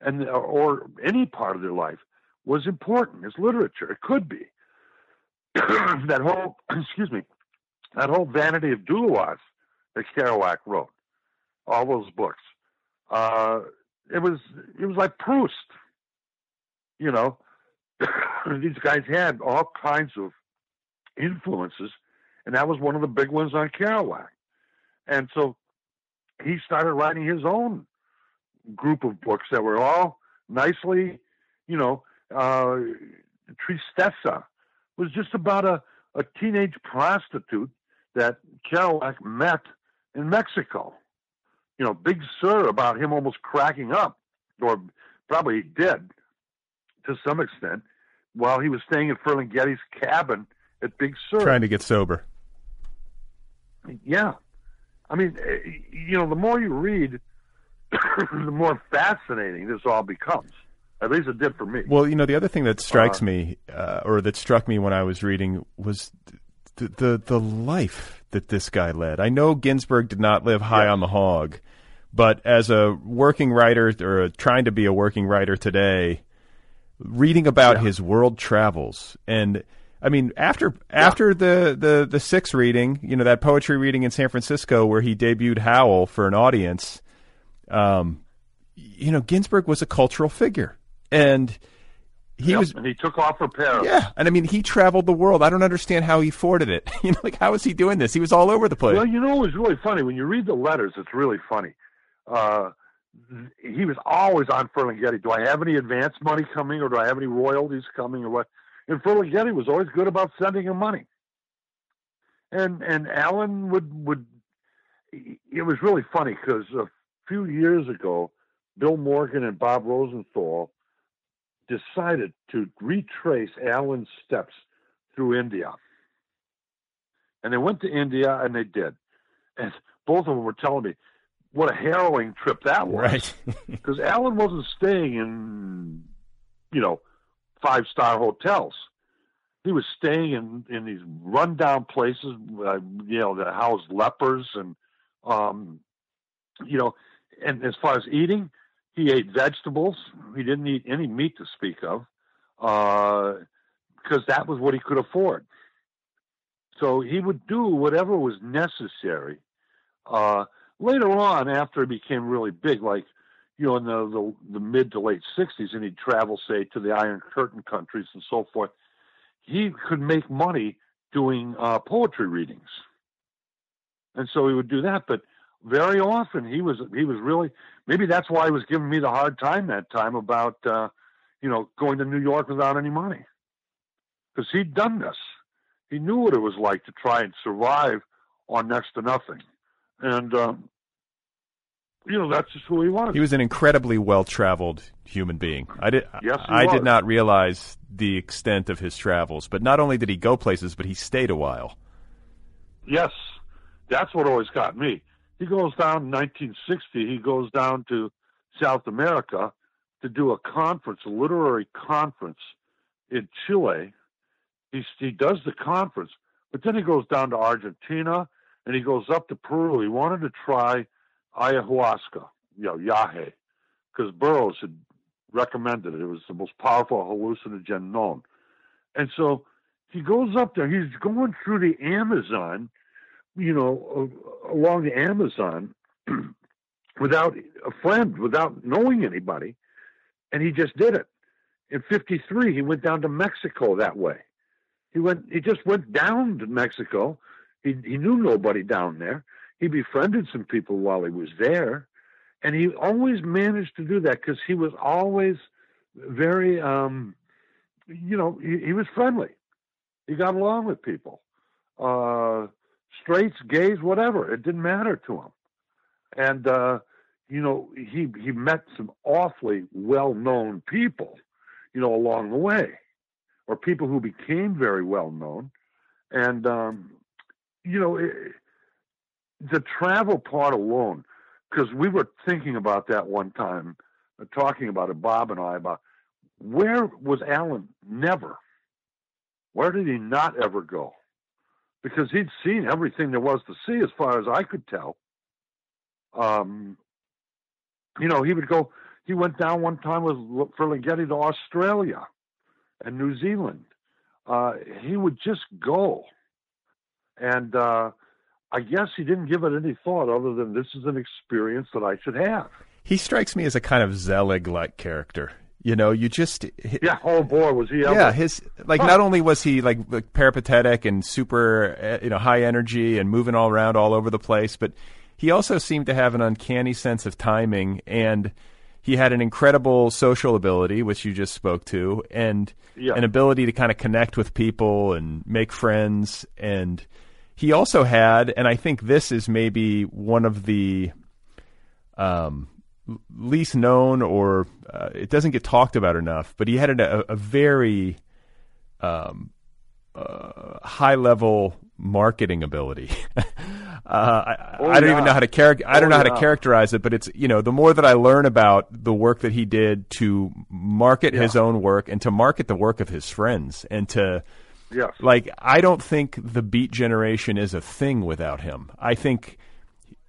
and or any part of their life was important as literature. It could be *clears throat* that whole, *clears throat* excuse me, that whole Vanity of Duluoz that Kerouac wrote, all those books. Uh, it was it was like Proust, you know, *coughs* these guys had all kinds of influences, and that was one of the big ones on Kerouac. And so he started writing his own group of books that were all nicely, you know, uh, Tristessa was just about a, a teenage prostitute that Kerouac met in Mexico. You know, Big Sur about him almost cracking up, or probably did to some extent while he was staying at Ferlinghetti's cabin at Big Sur. Trying to get sober. Yeah. I mean, eh, you know, the more you read, *coughs* the more fascinating this all becomes. At least it did for me. Well, you know, the other thing that strikes uh, me, uh, or that struck me when I was reading, was the, the, the life that this guy led. I know Ginsberg did not live high on the hog, but as a working writer or trying to be a working writer today, reading about yeah. his world travels and I mean after after yeah. the, the the six reading, you know that poetry reading in San Francisco where he debuted Howl for an audience, um, you know, Ginsberg was a cultural figure, and he Yep, was and he took off for Paris. yeah, and I mean, he traveled the world. I don't understand how he afforded it. *laughs* you know, like how is he doing this? He was all over the place. Well, you know, it was really funny when you read the letters. It's really funny. Uh, he was always on Ferlinghetti. Do I have any advance money coming, or do I have any royalties coming, or what? And Ferlinghetti was always good about sending him money. And and Allen would would. It was really funny because a few years ago, Bill Morgan and Bob Rosenthal decided to retrace Allen's steps through India. And they went to India and they did. And both of them were telling me what a harrowing trip that was. right. *laughs* Because Allen wasn't staying in, you know, five star hotels. He was staying in, in these rundown places, uh, you know, that house lepers and, um, you know, and as far as eating, he ate vegetables. He didn't eat any meat to speak of, because that was what he could afford. So he would do whatever was necessary. Uh, later on, after he became really big, like you know, in the, the the mid to late '60s, and he'd travel, say, to the Iron Curtain countries and so forth, he could make money doing uh, poetry readings, and so he would do that. But very often, he was he was really maybe that's why he was giving me the hard time that time about uh, you know going to New York without any money, because he'd done this. He knew what it was like to try and survive on next to nothing, and um, you know that's just who he was. He was an incredibly well-traveled human being. I did. Yes, he I did not realize the extent of his travels. But not only did he go places, but he stayed a while. Yes, that's what always got me. He goes down in 1960. He goes down to South America to do a conference, a literary conference in Chile. He he does the conference, but then he goes down to Argentina and he goes up to Peru. He wanted to try ayahuasca, you know, yahe, because Burroughs had recommended it. It was the most powerful hallucinogen known. And so he goes up there. He's going through the Amazon, you know, along the Amazon *clears throat* without a friend, without knowing anybody. And he just did it. In 53, he went down to Mexico that way. He went, he just went down to Mexico. He, he knew nobody down there. He befriended some people while he was there. And he always managed to do that because he was always very, um, you know, he, he was friendly. He got along with people, uh, straights, gays, whatever. It didn't matter to him. And uh, you know, he he met some awfully well-known people, you know, along the way, or people who became very well known. And um, you know, it, the travel part alone, because we were thinking about that one time, uh, talking about it, Bob and I, about where was Allen never where did he not ever go? Because he'd seen everything there was to see, as far as I could tell. Um, you know, he would go. He went down one time with Ferlinghetti to Australia and New Zealand. Uh, he would just go, and uh, I guess he didn't give it any thought other than this is an experience that I should have. He strikes me as a kind of Zelig-like character. You know, you just Yeah. Oh boy, was he ever? yeah his like not only was he like, like peripatetic and super uh, you know high energy and moving all around all over the place, but he also seemed to have an uncanny sense of timing and he had an incredible social ability, which you just spoke to, and Yeah. an ability to kind of connect with people and make friends. And he also had, and I think this is maybe one of the um, least known or uh, it doesn't get talked about enough, but he had a, a very um, uh, high level marketing ability. *laughs* uh, I, Oh, I don't yeah. even know how to char- I don't Oh, know how to characterize it, but it's you know the more that I learn about the work that he did to market his own work and to market the work of his friends and to Yes. like I don't think the Beat generation is a thing without him. I think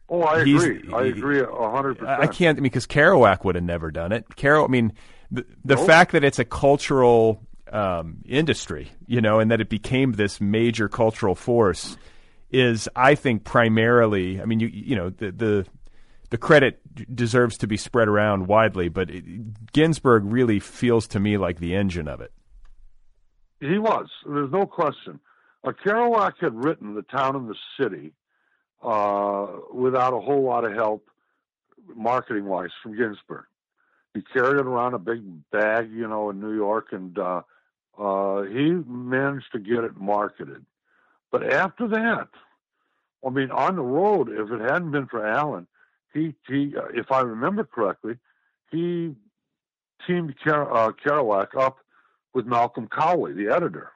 Oh, I he's- agree. I agree a hundred percent. I can't because Kerouac would have never done it. Kerouac, I mean, the, the Nope. fact that it's a cultural um, industry, you know, and that it became this major cultural force is, I think, primarily. I mean, you you know, the the the credit deserves to be spread around widely, but it, Ginsberg really feels to me like the engine of it. He was. There's no question. Uh, Kerouac had written The Town and the City uh, without a whole lot of help, marketing wise, from Ginsberg. He carried it around a big bag, you know, in New York, and uh, uh, he managed to get it marketed. But after that, I mean, on the road, if it hadn't been for Allen, he, he uh, if I remember correctly, he teamed Ker- uh, Kerouac up with Malcolm Cowley, the editor.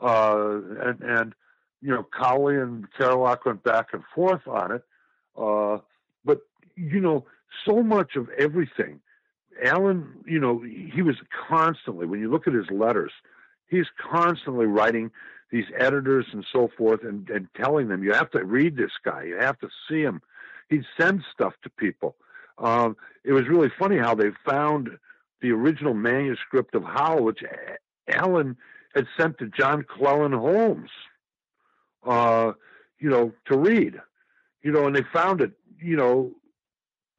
Uh, and, and, you know, Cowley and Kerouac went back and forth on it. Uh, but, you know, so much of everything, Allen, you know, he was constantly, when you look at his letters, he's constantly writing these editors and so forth and, and telling them, you have to read this guy, you have to see him. He'd send stuff to people. Um, it was really funny how they found the original manuscript of Howl, which Allen had sent to John Clellon Holmes, uh, you know, to read, you know, and they found it, you know,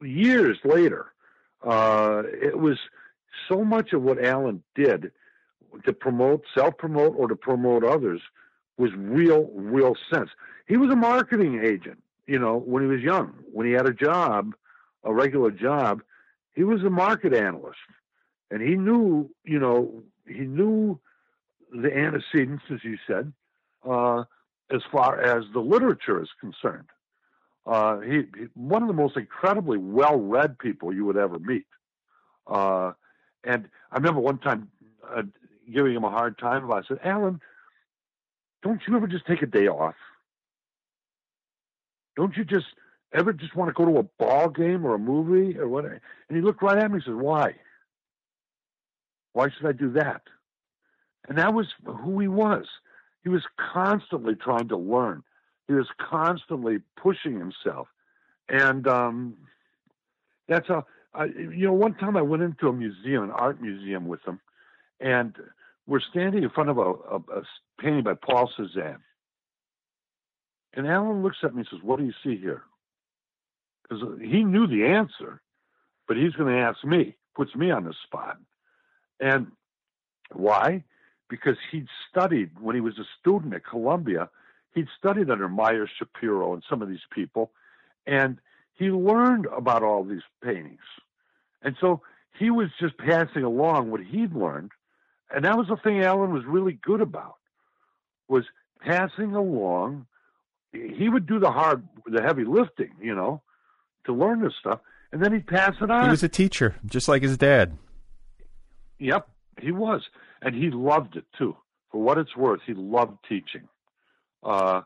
years later. Uh, it was so much of what Allen did to promote, self-promote, or to promote others was real, real sense. He was a marketing agent, you know, when he was young. When he had a job, a regular job, he was a market analyst and he knew, you know, he knew the antecedents, as you said, uh, as far as the literature is concerned. Uh, he, he, one of the most incredibly well-read people you would ever meet. Uh, and I remember one time uh, giving him a hard time. I said, "Allen, don't you ever just take a day off? Don't you just ever just want to go to a ball game or a movie or what?" And he looked right at me and said, "Why?" Why should I do that? And that was who he was. He was constantly trying to learn. He was constantly pushing himself. And um, that's how, I, you know, one time I went into a museum, an art museum with him, and we're standing in front of a, a, a painting by Paul Cézanne. And Allen looks at me and says, What do you see here? Because he knew the answer, but he's going to ask me, puts me on the spot. And why? Because he'd studied when he was a student at Columbia, he'd studied under Meyer Schapiro and some of these people, and he learned about all these paintings. And so he was just passing along what he'd learned. And that was the thing Allen was really good about, was passing along. He would do the hard, the heavy lifting, you know, to learn this stuff, and then he'd pass it on. He was a teacher, just like his dad. Yep, he was, and he loved it too. For what it's worth, he loved teaching. Uh,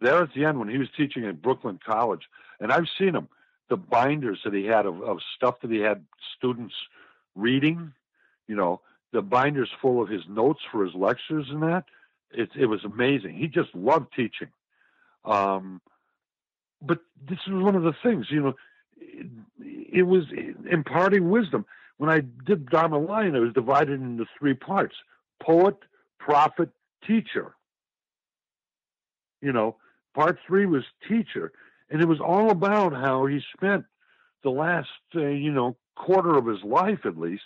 there at the end, when he was teaching at Brooklyn College, and I've seen him, the binders that he had of, of stuff that he had students reading, you know, the binders full of his notes for his lectures and that. It, it was amazing. He just loved teaching. Um, but this is one of the things, you know, it, it was imparting wisdom when I did Dharma Lion, it was divided into three parts poet, prophet, teacher. You know, part three was teacher. And it was all about how he spent the last, uh, you know, quarter of his life at least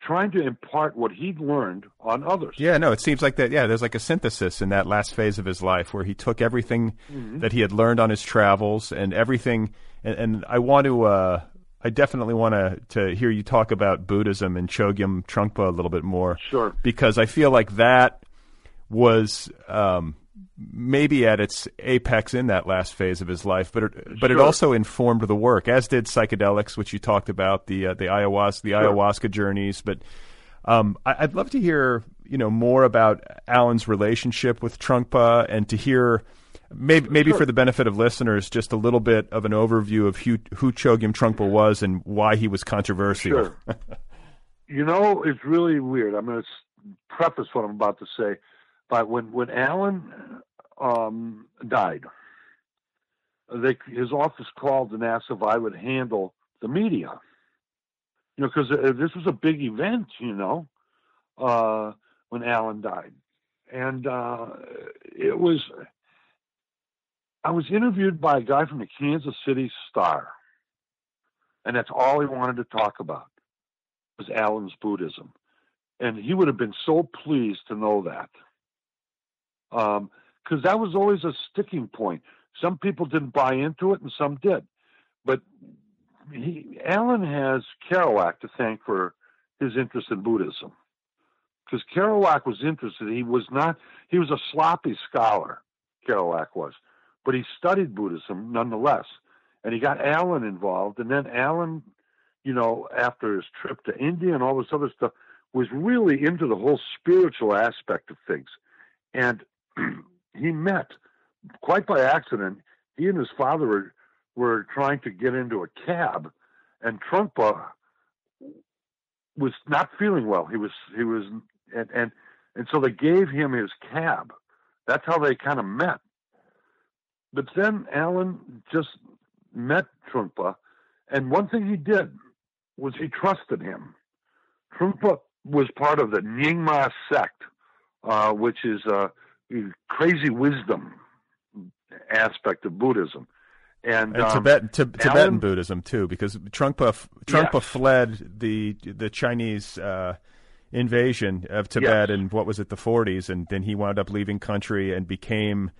trying to impart what he'd learned on others. Yeah, no, it seems like that. Yeah, there's like a synthesis in that last phase of his life where he took everything mm-hmm. that he had learned on his travels and everything. And, and I want to uh, I definitely want to to hear you talk about Buddhism and Chogyam Trungpa a little bit more. Sure. Because I feel like that was um, maybe at its apex in that last phase of his life, but it, but sure. it also informed the work, as did psychedelics, which you talked about the uh, the ayahuasca the sure. ayahuasca journeys. But um, I, would love to hear you know more about Allen's relationship with Trungpa and to hear Maybe, maybe sure. for the benefit of listeners, just a little bit of an overview of who, who Chogyam Trungpa was and why he was controversial. Sure. *laughs* you know, it's really weird. I'm going to preface what I'm about to say, but when when Allen um, died, they, his office called and asked if I would handle the media. You know, because uh, this was a big event. You know, uh, when Allen died, and uh, it was I was interviewed by a guy from the Kansas City Star. and that's all he wanted to talk about was Allen's Buddhism, and he would have been so pleased to know that, because um, that was always a sticking point. Some people didn't buy into it, and some did, but he, Allen has Kerouac to thank for his interest in Buddhism because Kerouac was interested. He was not, he was a sloppy scholar, Kerouac was, but he studied Buddhism nonetheless. And he got Allen involved. And then Allen, you know, after his trip to India and all this other stuff, was really into the whole spiritual aspect of things. And *clears throat* he met, quite by accident, he and his father were, were trying to get into a cab, and Trungpa was not feeling well. He was he was and and and so they gave him his cab. That's how they kind of met. But then Allen just met Trungpa, and one thing he did was he trusted him. Trungpa was part of the Nyingma sect, uh, which is a crazy wisdom aspect of Buddhism. And, and um, Tibetan, Tibetan Buddhism too, because Trungpa Trungpa yes. fled the the Chinese uh, invasion of Tibet yes. in what was it the 40s, and then he wound up leaving country and became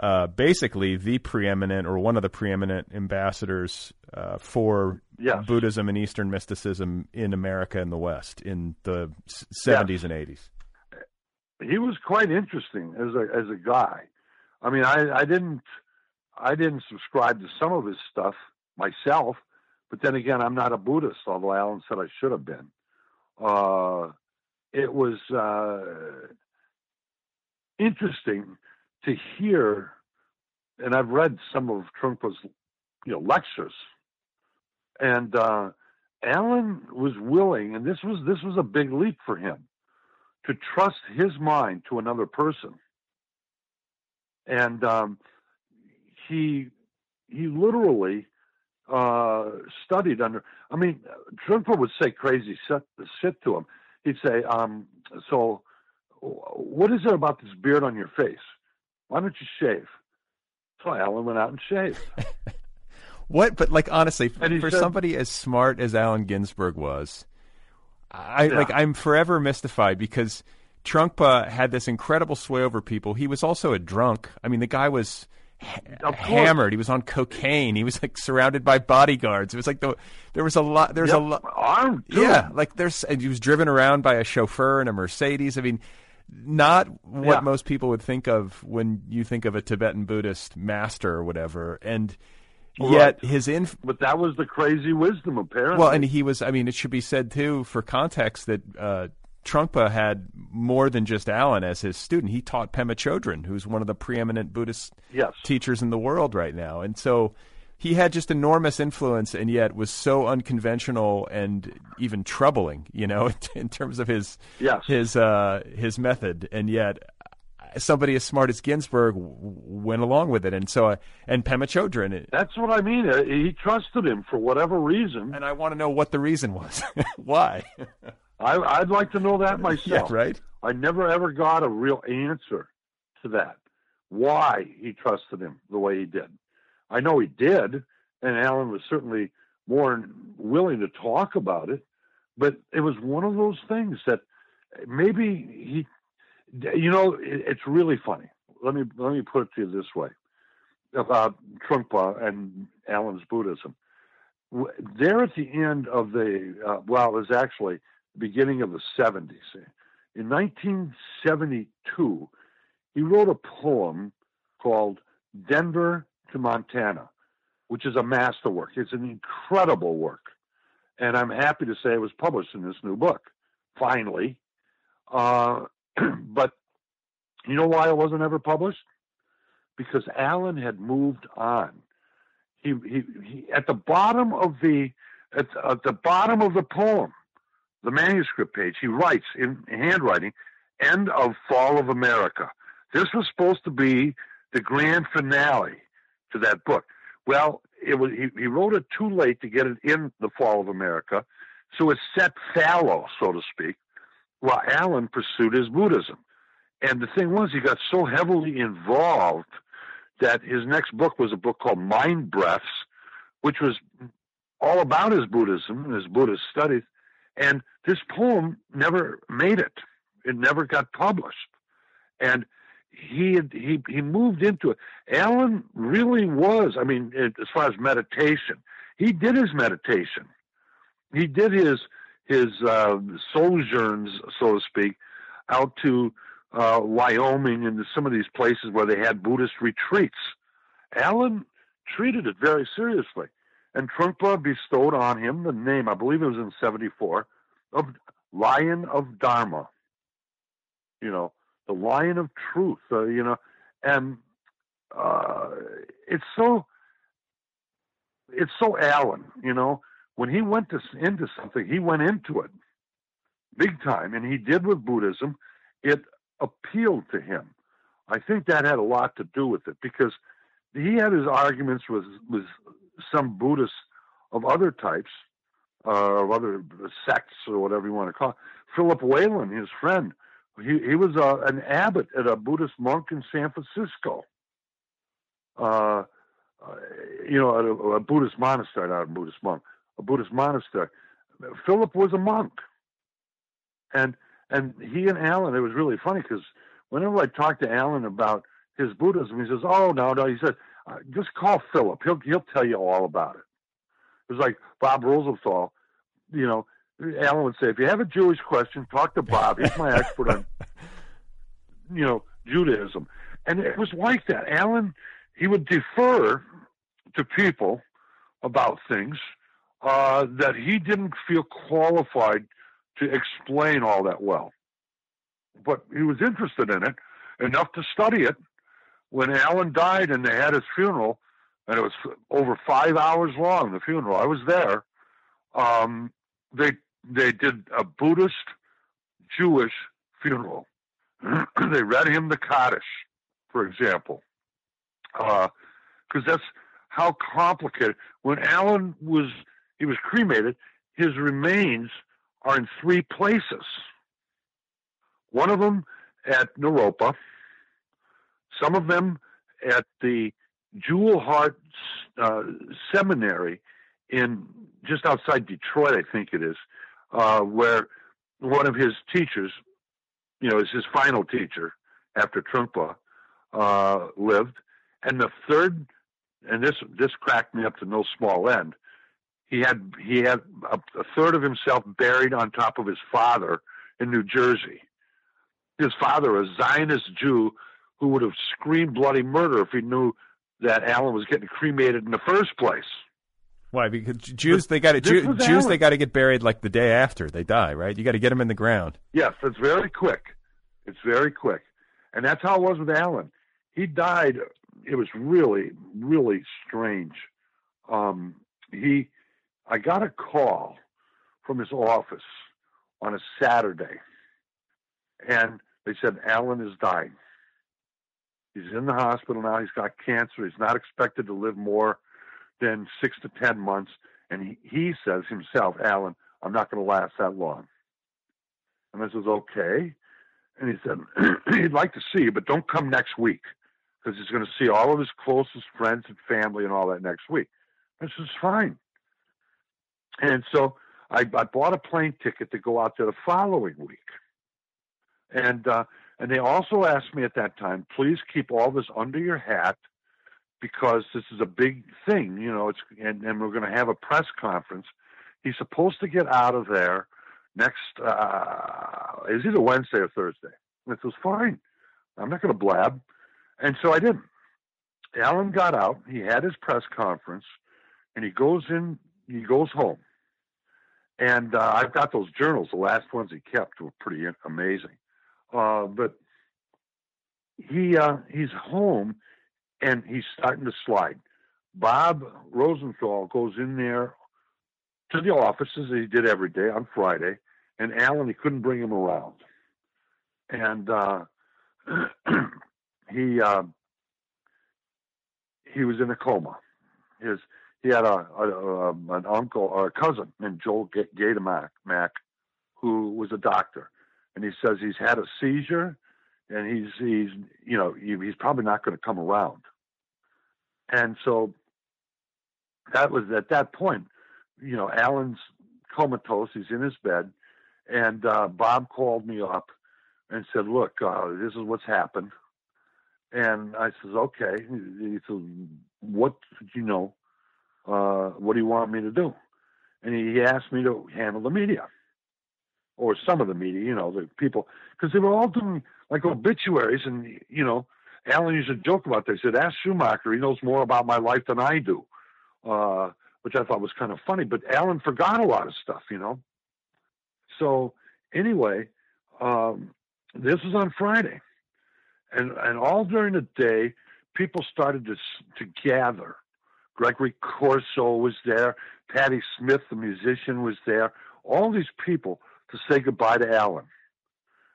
uh, basically the preeminent or one of the preeminent ambassadors uh, for yes. Buddhism and Eastern mysticism in America and the West in the 70s yes. and 80s. He was quite interesting as a as a guy. I mean, I, I didn't I didn't subscribe to some of his stuff myself, but then again, I'm not a Buddhist, although Allen said I should have been. Uh, it was uh, interesting to hear, and I've read some of Trungpa's, you know, lectures, and uh, Allen was willing, and this was this was a big leap for him, to trust his mind to another person, and um, he he literally uh, studied under. I mean, Trungpa would say crazy shit, to him. He'd say, um, "So, what is it about this beard on your face? Why don't you shave?" So Allen went out and shaved. *laughs* what? But like honestly, for said, somebody as smart as Allen Ginsberg was, I yeah. like I'm forever mystified because Trungpa had this incredible sway over people. He was also a drunk. I mean, the guy was hammered. He was on cocaine. He was like surrounded by bodyguards. It was like the there was a lot. There's yep. a lot. Armed. Yeah, like there's. And he was driven around by a chauffeur in a Mercedes. I mean, not what yeah. most people would think of when you think of a Tibetan Buddhist master or whatever. And right. yet his inf. But that was the crazy wisdom, apparently. Well, and he was. I mean, it should be said too for context that. Uh, Trungpa had more than just Allen as his student. He taught Pema Chodron, who's one of the preeminent Buddhist yes. teachers in the world right now. And so he had just enormous influence and yet was so unconventional and even troubling, you know, *laughs* in terms of his yes. his uh, his method. And yet somebody as smart as Ginsberg went along with it. And so, uh, and Pema Chodron. That's what I mean. Uh, he trusted him for whatever reason. And I want to know what the reason was. *laughs* Why? I, would like to know that *laughs* myself. Yeah, right. I never ever got a real answer to that. Why he trusted him the way he did. I know he did, and Allen was certainly more willing to talk about it. But it was one of those things that maybe he, you know, it, it's really funny. Let me let me put it to you this way about Trungpa and Allen's Buddhism. There at the end of the uh, well, it was actually beginning of the 70s. In 1972, he wrote a poem called Denver to Montana, which is a masterwork. It's an incredible work. And I'm happy to say it was published in this new book, finally. Uh, *clears throat* but you know why it wasn't ever published? Because Allen had moved on. He, he, he at the bottom of the at, at the bottom of the poem, the manuscript page, he writes in handwriting, end of Fall of America. This was supposed to be the grand finale to that book. Well, it was he, he wrote it too late to get it in the Fall of America, so it set fallow, so to speak, while Allen pursued his Buddhism. And the thing was, he got so heavily involved that his next book was a book called Mind Breaths, which was all about his Buddhism and his Buddhist studies. And this poem never made it. It never got published. And he he he moved into it. Allen really was. I mean, as far as meditation, he did his meditation. He did his his uh, sojourns, so to speak, out to uh, Wyoming and some of these places where they had Buddhist retreats. Allen treated it very seriously, and Trungpa bestowed on him the name. I believe it was in '74 of Lion of Dharma. You know, the Lion of Truth. Uh, you know, and uh, it's so it's so Allen. You know, when he went to, into something, he went into it big time, and he did with Buddhism. It appealed to him. I think that had a lot to do with it because he had his arguments with with some Buddhists of other types, uh, of other sects or whatever you want to call it. Philip Whalen, his friend, he he was uh, an abbot at a Buddhist monk in San Francisco. Uh, uh you know, a, a Buddhist monastery, not a Buddhist monk a Buddhist monastery. Philip was a monk, and and he and Allen, It was really funny because whenever I talked to Allen about his Buddhism, he says, "Oh no, no," he said, uh, "Just call Philip. He'll he'll tell you all about it." It was like Bob Rosenthal. You know, Allen would say, "If you have a Jewish question, talk to Bob. He's my expert on *laughs* you know Judaism." And it was like that. Allen, he would defer to people about things uh, that he didn't feel qualified to explain all that well. But he was interested in it enough to study it. When Allen died and they had his funeral, and it was over five hours long, the funeral, I was there. Um, they they did a Buddhist Jewish funeral. *clears throat* they read him the Kaddish, for example, because uh, that's how complicated. When Allen was he was cremated. His remains are in three places. One of them at Naropa, some of them at the Jewel Heart uh, Seminary in just outside Detroit, I think it is, uh, where one of his teachers, you know, is his final teacher after Trungpa, uh, lived, and the third, and this this cracked me up to no small end he had he had a, a third of himself buried on top of his father in New Jersey. His father, a Zionist Jew, who would have screamed bloody murder if he knew that Allen was getting cremated in the first place. Why? Because Jews they got to Jew, Jews they got to get buried like the day after they die, right? You got to get them in the ground. Yes, it's very quick. It's very quick, and that's how it was with Allen. He died. It was really, really strange. Um, he I got a call from his office on a Saturday, and they said Allen is dying. He's in the hospital now. He's got cancer. He's not expected to live more than six to ten months. And he, he says himself, Allen, I'm not going to last that long. And I says, okay. And he said, *clears throat* he'd like to see you, but don't come next week because he's going to see all of his closest friends and family and all that next week. I says, fine. And so I, I bought a plane ticket to go out there the following week. And uh, and they also asked me at that time, please keep all this under your hat because this is a big thing, you know. It's and, and we're going to have a press conference. He's supposed to get out of there next. Uh, is either Wednesday or Thursday. And it was fine. I'm not going to blab, and so I didn't. Allen got out. He had his press conference, and he goes in. He goes home and uh, I've got those journals. The last ones he kept were pretty amazing. Uh, but he uh, he's home, and he's starting to slide. Bob Rosenthal goes in there to the offices he did every day on Friday, and Allen he couldn't bring him around, and uh, *clears throat* he uh, he was in a coma. His he had a, a, a an uncle or a cousin named Joel Gaidemak, Mac, who was a doctor, and he says he's had a seizure, and he's he's you know he, he's probably not going to come around, and so that was at that point you know, Allen's comatose. He's in his bed, and uh, Bob called me up and said, "Look, uh, this is what's happened." And I says, "Okay." He says, "What you know? Uh, what do you want me to do?" And he asked me to handle the media, or some of the media. You know, the people because they were all doing like obituaries, and you know, Allen used to joke about this. He said, "Ask Schumacher. He knows more about my life than I do." Uh, which I thought was kind of funny. But Allen forgot a lot of stuff, you know. So anyway, um, this was on Friday, and and all during the day, people started to to gather. Gregory Corso was there. Patti Smith, the musician, was there. All these people to say goodbye to Allen,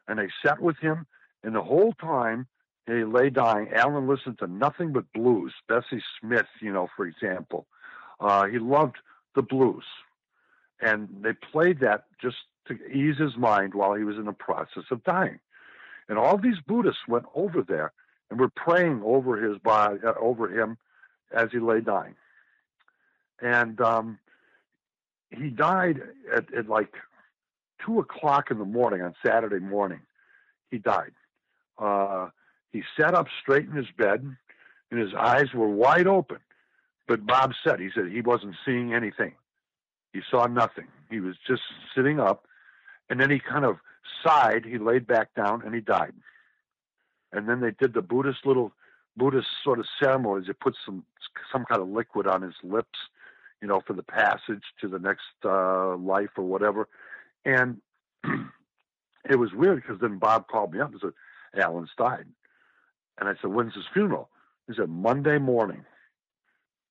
and they sat with him. And the whole time he lay dying, Allen listened to nothing but blues. Bessie Smith, you know, for example. Uh, he loved the blues, and they played that just to ease his mind while he was in the process of dying. And all these Buddhists went over there and were praying over his body, uh, over him, as he lay dying. And um, he died at, at like two o'clock in the morning on Saturday morning. He died. Uh, he sat up straight in his bed, and his eyes were wide open. But Bob said, he said he wasn't seeing anything. He saw nothing. He was just sitting up. And then he kind of sighed. He laid back down and he died. And then they did the Buddhist little Buddhist sort of ceremonies. They put some some kind of liquid on his lips, you know, for the passage to the next uh, life or whatever. And *clears throat* it was weird because then Bob called me up and said, Allen's died. And I said, when's his funeral? He said, Monday morning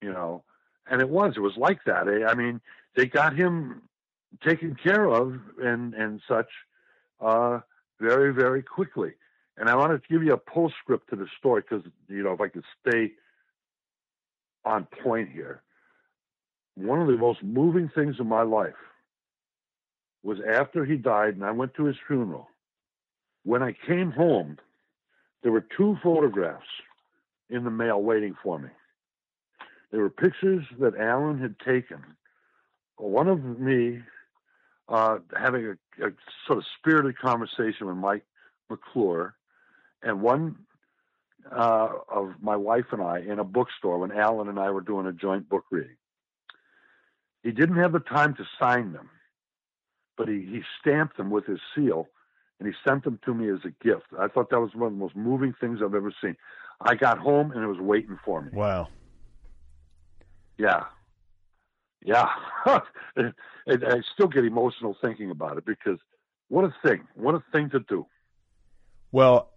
you know, and it was, it was like that. I mean, they got him taken care of and and such uh, very very quickly. And I wanted to give you a postscript to the story because you know if I could stay on point here. One of the most moving things in my life was after he died and I went to his funeral. When I came home, there were two photographs in the mail waiting for me. They were pictures that Allen had taken. One of me uh, having a, a, sort of spirited conversation with Mike McClure, and one uh, of my wife and I in a bookstore when Allen and I were doing a joint book reading. He didn't have the time to sign them, but he, he stamped them with his seal and he sent them to me as a gift. I thought that was one of the most moving things I've ever seen. I got home and it was waiting for me. Wow. Yeah. Yeah. *laughs* and, I still get emotional thinking about it because what a thing. What a thing to do. Well,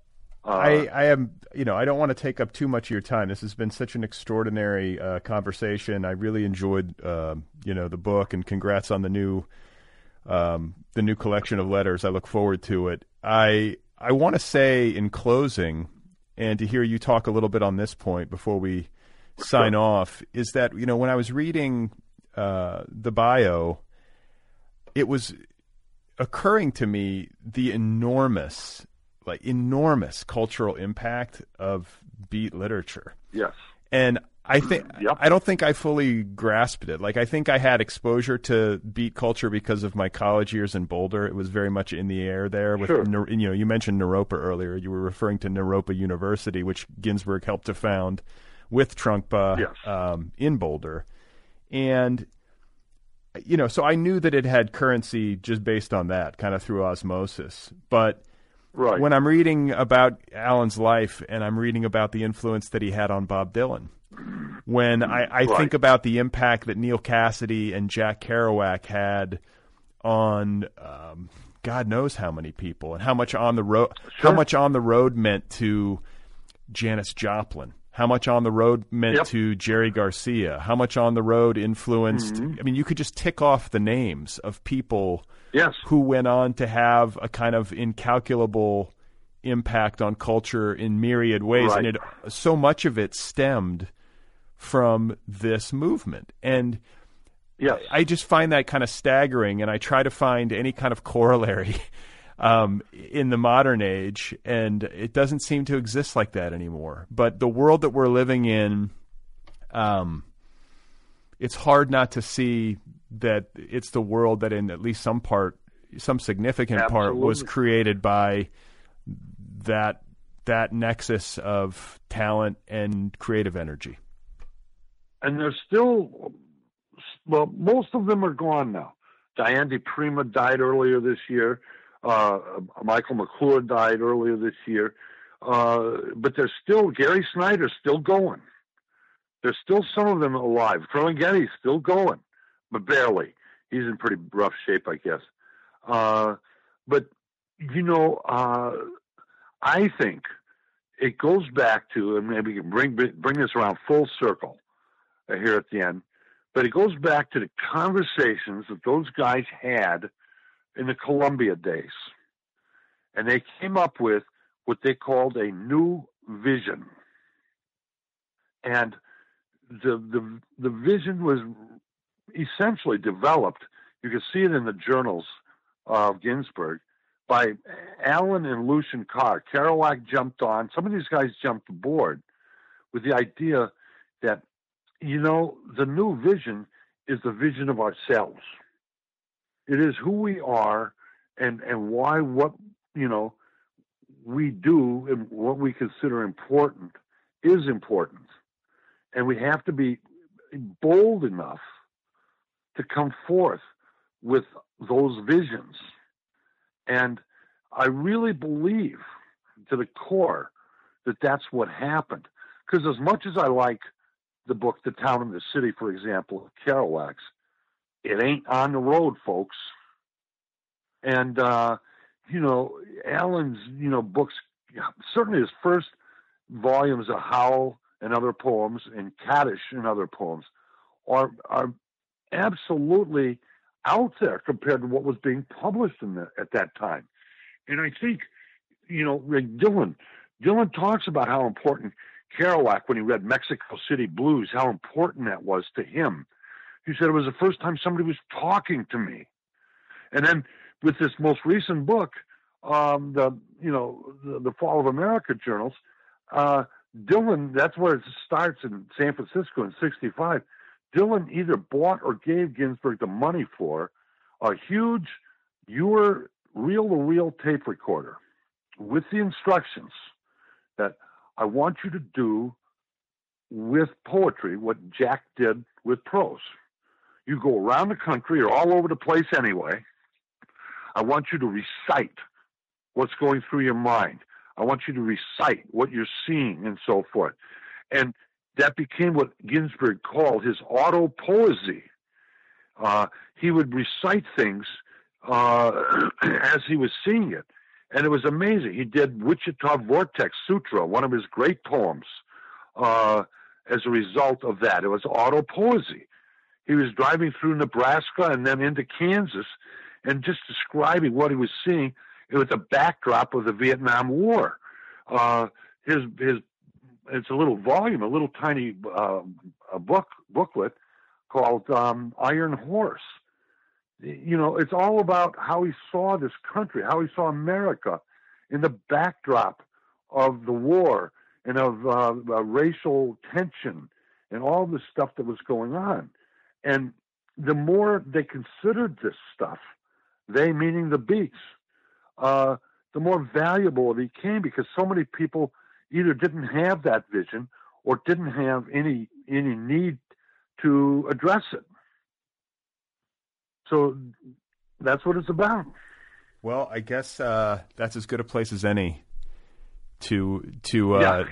uh, I, I am, you know, I don't want to take up too much of your time. This has been such an extraordinary uh, conversation. I really enjoyed, uh, you know, the book, and congrats on the new, um, the new collection of letters. I look forward to it. I, I want to say in closing, and to hear you talk a little bit on this point before we sign sure. off is that you know when I was reading uh, the bio, it was occurring to me the enormous, like enormous cultural impact of beat literature. Yes, and I think yep. I don't think I fully grasped it. Like I think I had exposure to beat culture because of my college years in Boulder. It was very much in the air there. With sure. you know, you mentioned Naropa earlier. You were referring to Naropa University, which Ginsberg helped to found with Trungpa yes. um, in Boulder, and you know, so I knew that it had currency just based on that, kind of through osmosis. But right. when I'm reading about Allen's life and I'm reading about the influence that he had on Bob Dylan, when I, I right. think about the impact that Neal Cassady and Jack Kerouac had on um, God knows how many people, and how much on the road, sure. how much on the road meant to Janis Joplin how much on the road meant yep. to Jerry Garcia, how much on the road influenced. Mm-hmm. I mean, you could just tick off the names of people yes. who went on to have a kind of incalculable impact on culture in myriad ways, right. and it so much of it stemmed from this movement. And yes. I just find that kind of staggering, and I try to find any kind of corollary *laughs* um, in the modern age, and it doesn't seem to exist like that anymore. But the world that we're living in, um, it's hard not to see that it's the world that in at least some part, some significant Absolutely. part, was created by that that nexus of talent and creative energy. And there's still, well, most of them are gone now. Diane di Prima died earlier this year. Uh, Michael McClure died earlier this year. Uh, but there's still Gary Snyder's still going. There's still some of them alive. Ferlinghetti's still going, but barely. He's in pretty rough shape, I guess. Uh, but you know, uh, I think it goes back to, and maybe bring bring this around full circle Uh, here at the end. But it goes back to the conversations that those guys had in the Columbia days, and they came up with what they called a new vision. And the the the vision was essentially developed. You can see it in the journals of Ginsberg by Allen and Lucien Carr. Kerouac jumped on. Some of these guys jumped aboard with the idea that you know the new vision is the vision of ourselves. It is who we are and and why what you know we do and what we consider important is important. And we have to be bold enough to come forth with those visions. And I really believe to the core that that's what happened. Because as much as I like the book The Town and the City, for example, Kerouac's, it ain't on the road, folks. And, uh, you know, Allen's, you know, books, certainly his first volumes of Howl and other poems and Kaddish and other poems are, are absolutely out there compared to what was being published in the, at that time. And I think, you know, Dylan, Dylan talks about how important Kerouac, when he read Mexico City Blues, how important that was to him. He said it was the first time somebody was talking to me. And then with this most recent book, um, the you know the, the, Fall of America journals, uh, Dylan. That's where it starts in San Francisco in '65. Dylan either bought or gave Ginsberg the money for a huge your reel-to-reel tape recorder with the instructions that I want you to do with poetry what Jack did with prose. You go around the country or all over the place anyway I want you to recite what's going through your mind. I want you to recite what you're seeing and so forth. And that became what Ginsberg called his auto poesy. Uh, he would recite things uh, *clears throat* as he was seeing it. And it was amazing. He did Wichita Vortex Sutra, one of his great poems, uh, as a result of that. It was auto poesy. He was driving through Nebraska and then into Kansas, and just describing what he was seeing with the backdrop of the Vietnam War. Uh, his his it's a little volume, a little tiny uh, a book booklet called um, Iron Horse. You know, it's all about how he saw this country, how he saw America in the backdrop of the war and of uh, uh, racial tension and all the stuff that was going on. And the more they considered this stuff, they meaning the beats, uh, the more valuable it became because so many people either didn't have that vision or didn't have any any need to address it. So that's what it's about. Well, I guess uh, that's as good a place as any to to. Uh, yeah.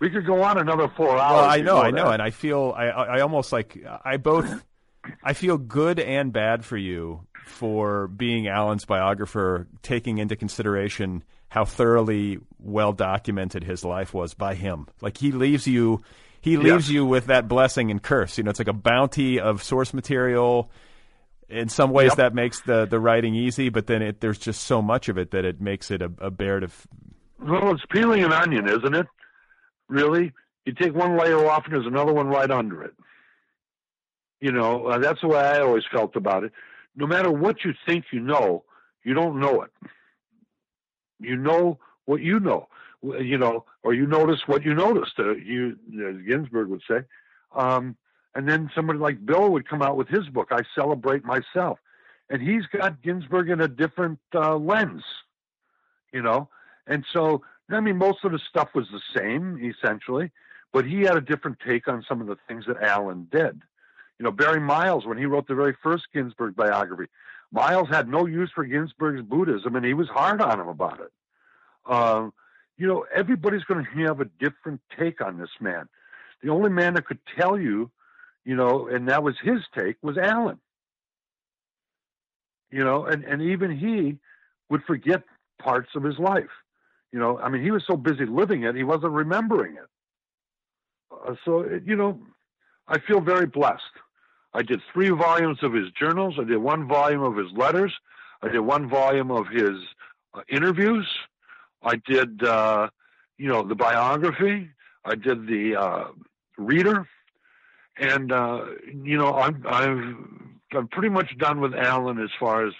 We could go on another four hours. Well, I know, I know, and I feel I I almost like I both *laughs* I feel good and bad for you for being Allen's biographer, taking into consideration how thoroughly well documented his life was by him. Like he leaves you, he leaves you with that blessing and curse. You know, it's like a bounty of source material. In some ways, yep. that makes the the writing easy, but then it, there's just so much of it that it makes it a, a bear to. F- well, it's peeling an onion, isn't it? Really, you take one layer off, and there's another one right under it. You know, uh, that's the way I always felt about it. No matter what you think you know, you don't know it. You know what you know, you know, or you notice what you noticed. Uh, you, as Ginsberg would say, um, And then somebody like Bill would come out with his book, I Celebrate Myself. And he's got Ginsberg in a different uh, lens, you know? And so, I mean, most of the stuff was the same, essentially, but he had a different take on some of the things that Allen did. You know, Barry Miles, when he wrote the very first Ginsberg biography, Miles had no use for Ginsberg's Buddhism, and he was hard on him about it. Um, you know, everybody's going to have a different take on this man. The only man that could tell you, you know, and that was his take, was Allen. You know, and, and even he would forget parts of his life. You know, I mean, he was so busy living it, he wasn't remembering it. Uh, so, it, you know, I feel very blessed. I did three volumes of his journals. I did one volume of his letters. I did one volume of his uh, interviews. I did, uh, you know, the biography. I did the uh, reader, and uh, you know, I'm I've I'm pretty much done with Allen as far as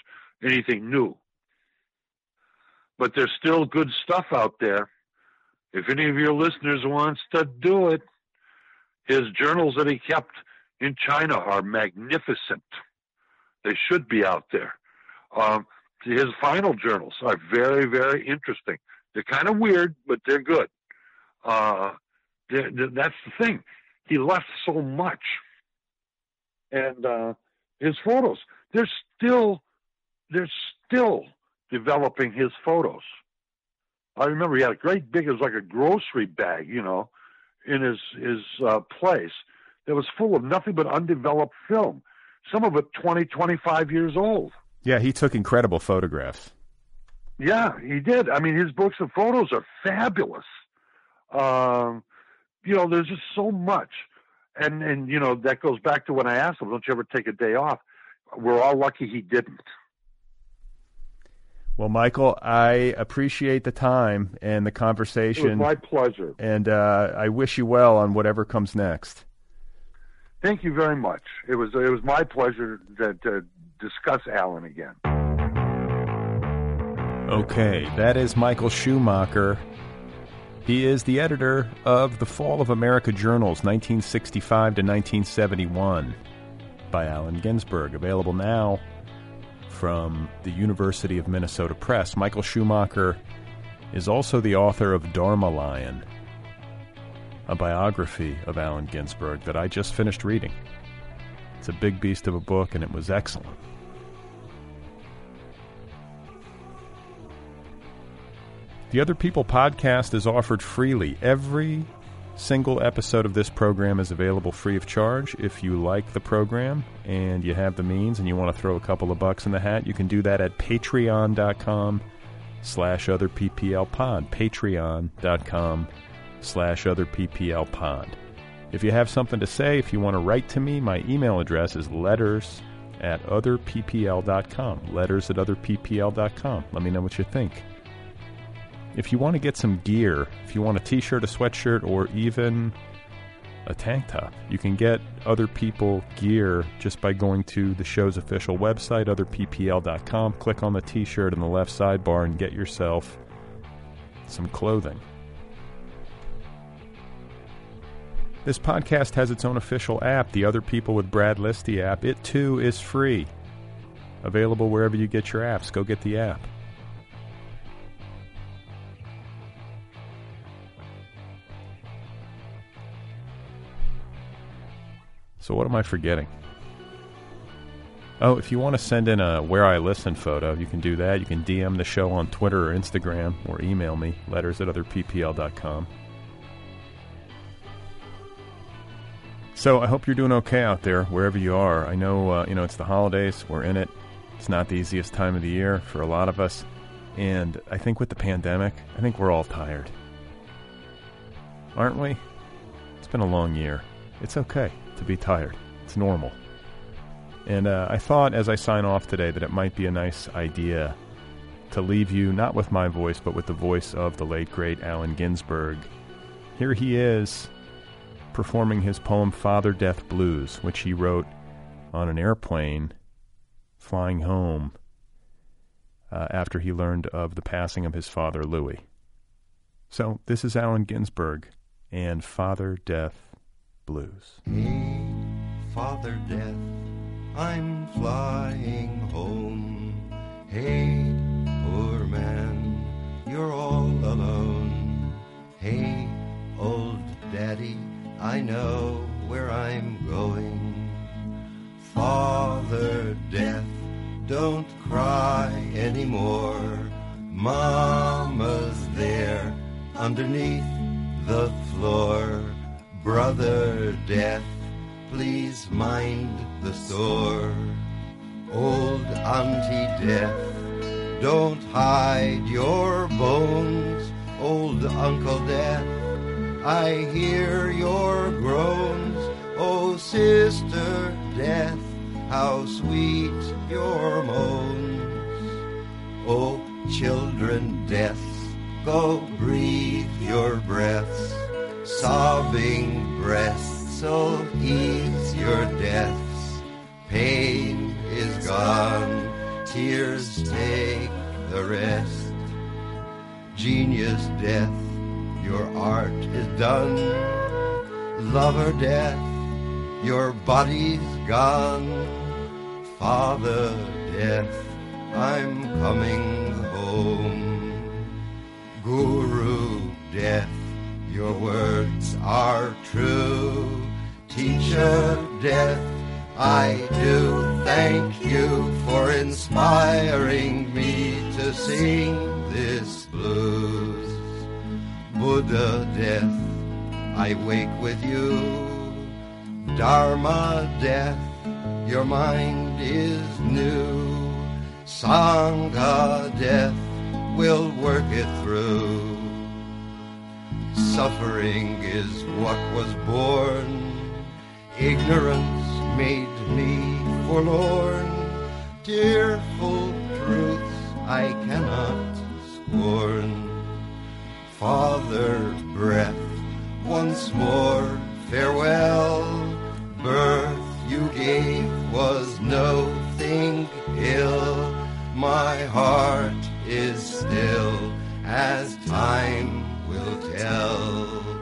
anything new. But there's still good stuff out there. If any of your listeners wants to do it, his journals that he kept in China are magnificent. They should be out there. Um, his final journals are very, very interesting. They're kind of weird, but they're good. Uh, they're, they're, that's the thing. He left so much. And uh, his photos, they're still, they're still developing his photos. I remember he had a great big, it was like a grocery bag, you know, in his his uh, place that was full of nothing but undeveloped film. Some of it 20, 25 years old. Yeah, he took incredible photographs. Yeah, he did. I mean, his books of photos are fabulous. Um, you know, there's just so much, and and you know that goes back to when I asked him, "Don't you ever take a day off?" We're all lucky he didn't. Well, Michael, I appreciate the time and the conversation. It was my pleasure, and uh, I wish you well on whatever comes next. Thank you very much. It was it was my pleasure to, to discuss Allen again. Okay, that is Michael Schumacher. He is the editor of the Fall of America Journals, 1965 to 1971, by Allen Ginsberg. Available now from the University of Minnesota Press. Michael Schumacher is also the author of Dharma Lion, a biography of Allen Ginsberg that I just finished reading. It's a big beast of a book, and it was excellent. The Other People podcast is offered freely. Every single episode of this program is available free of charge. If you like the program and you have the means and you want to throw a couple of bucks in the hat, you can do that at patreon.com slash other PPL pod. Patreon.com slash other PPL pod. If you have something to say, if you want to write to me, my email address is letters at otherppl.com. Letters at otherppl.com. Let me know what you think. If you want to get some gear, if you want a t shirt, a sweatshirt, or even a tank top, you can get other people gear just by going to the show's official website, otherppl.com. Click on the t shirt in the left sidebar and get yourself some clothing. This podcast has its own official app, the Other People with Brad Listi app. It too is free. Available wherever you get your apps. Go get the app. So, what am I forgetting? Oh, if you want to send in a Where I Listen photo, you can do that. You can DM the show on Twitter or Instagram or email me, letters at otherppl.com. So I hope you're doing okay out there, wherever you are. I know, uh, you know, it's the holidays. We're in it. It's not the easiest time of the year for a lot of us. And I think with the pandemic, I think we're all tired. Aren't we? It's been a long year. It's okay to be tired. It's normal. And uh, I thought as I sign off today that it might be a nice idea to leave you not with my voice, but with the voice of the late, great Allen Ginsberg. Here he is performing his poem Father Death Blues, which he wrote on an airplane flying home uh, after he learned of the passing of his father, Louis. So, this is Allen Ginsberg and Father Death Blues. Hey. Father Death, I'm flying home. Hey, poor man, you're all alone. Hey, old daddy, I know where I'm going. Father Death, don't cry anymore. Mama's there underneath the floor. Brother Death, please mind the sore. Old Auntie Death, don't hide your bones. Old Uncle Death, I hear your groans. Oh, Sister Death, how sweet your moans. Oh, children Death, go breathe your breaths. Sobbing breasts, so ease your deaths. Pain is gone, tears take the rest. Genius death, your art is done. Lover death, your body's gone. Father death, I'm coming home. Guru death, your words are true. Teacher death, I do thank you for inspiring me to sing this blues. Buddha death, I wake with you. Dharma death, your mind is new. Sangha death, we'll work it through. Suffering is what was born. Ignorance made me forlorn. Tearful truths I cannot scorn. Father, breath, once more farewell. Birth you gave was no thing ill. My heart is still as time will tell.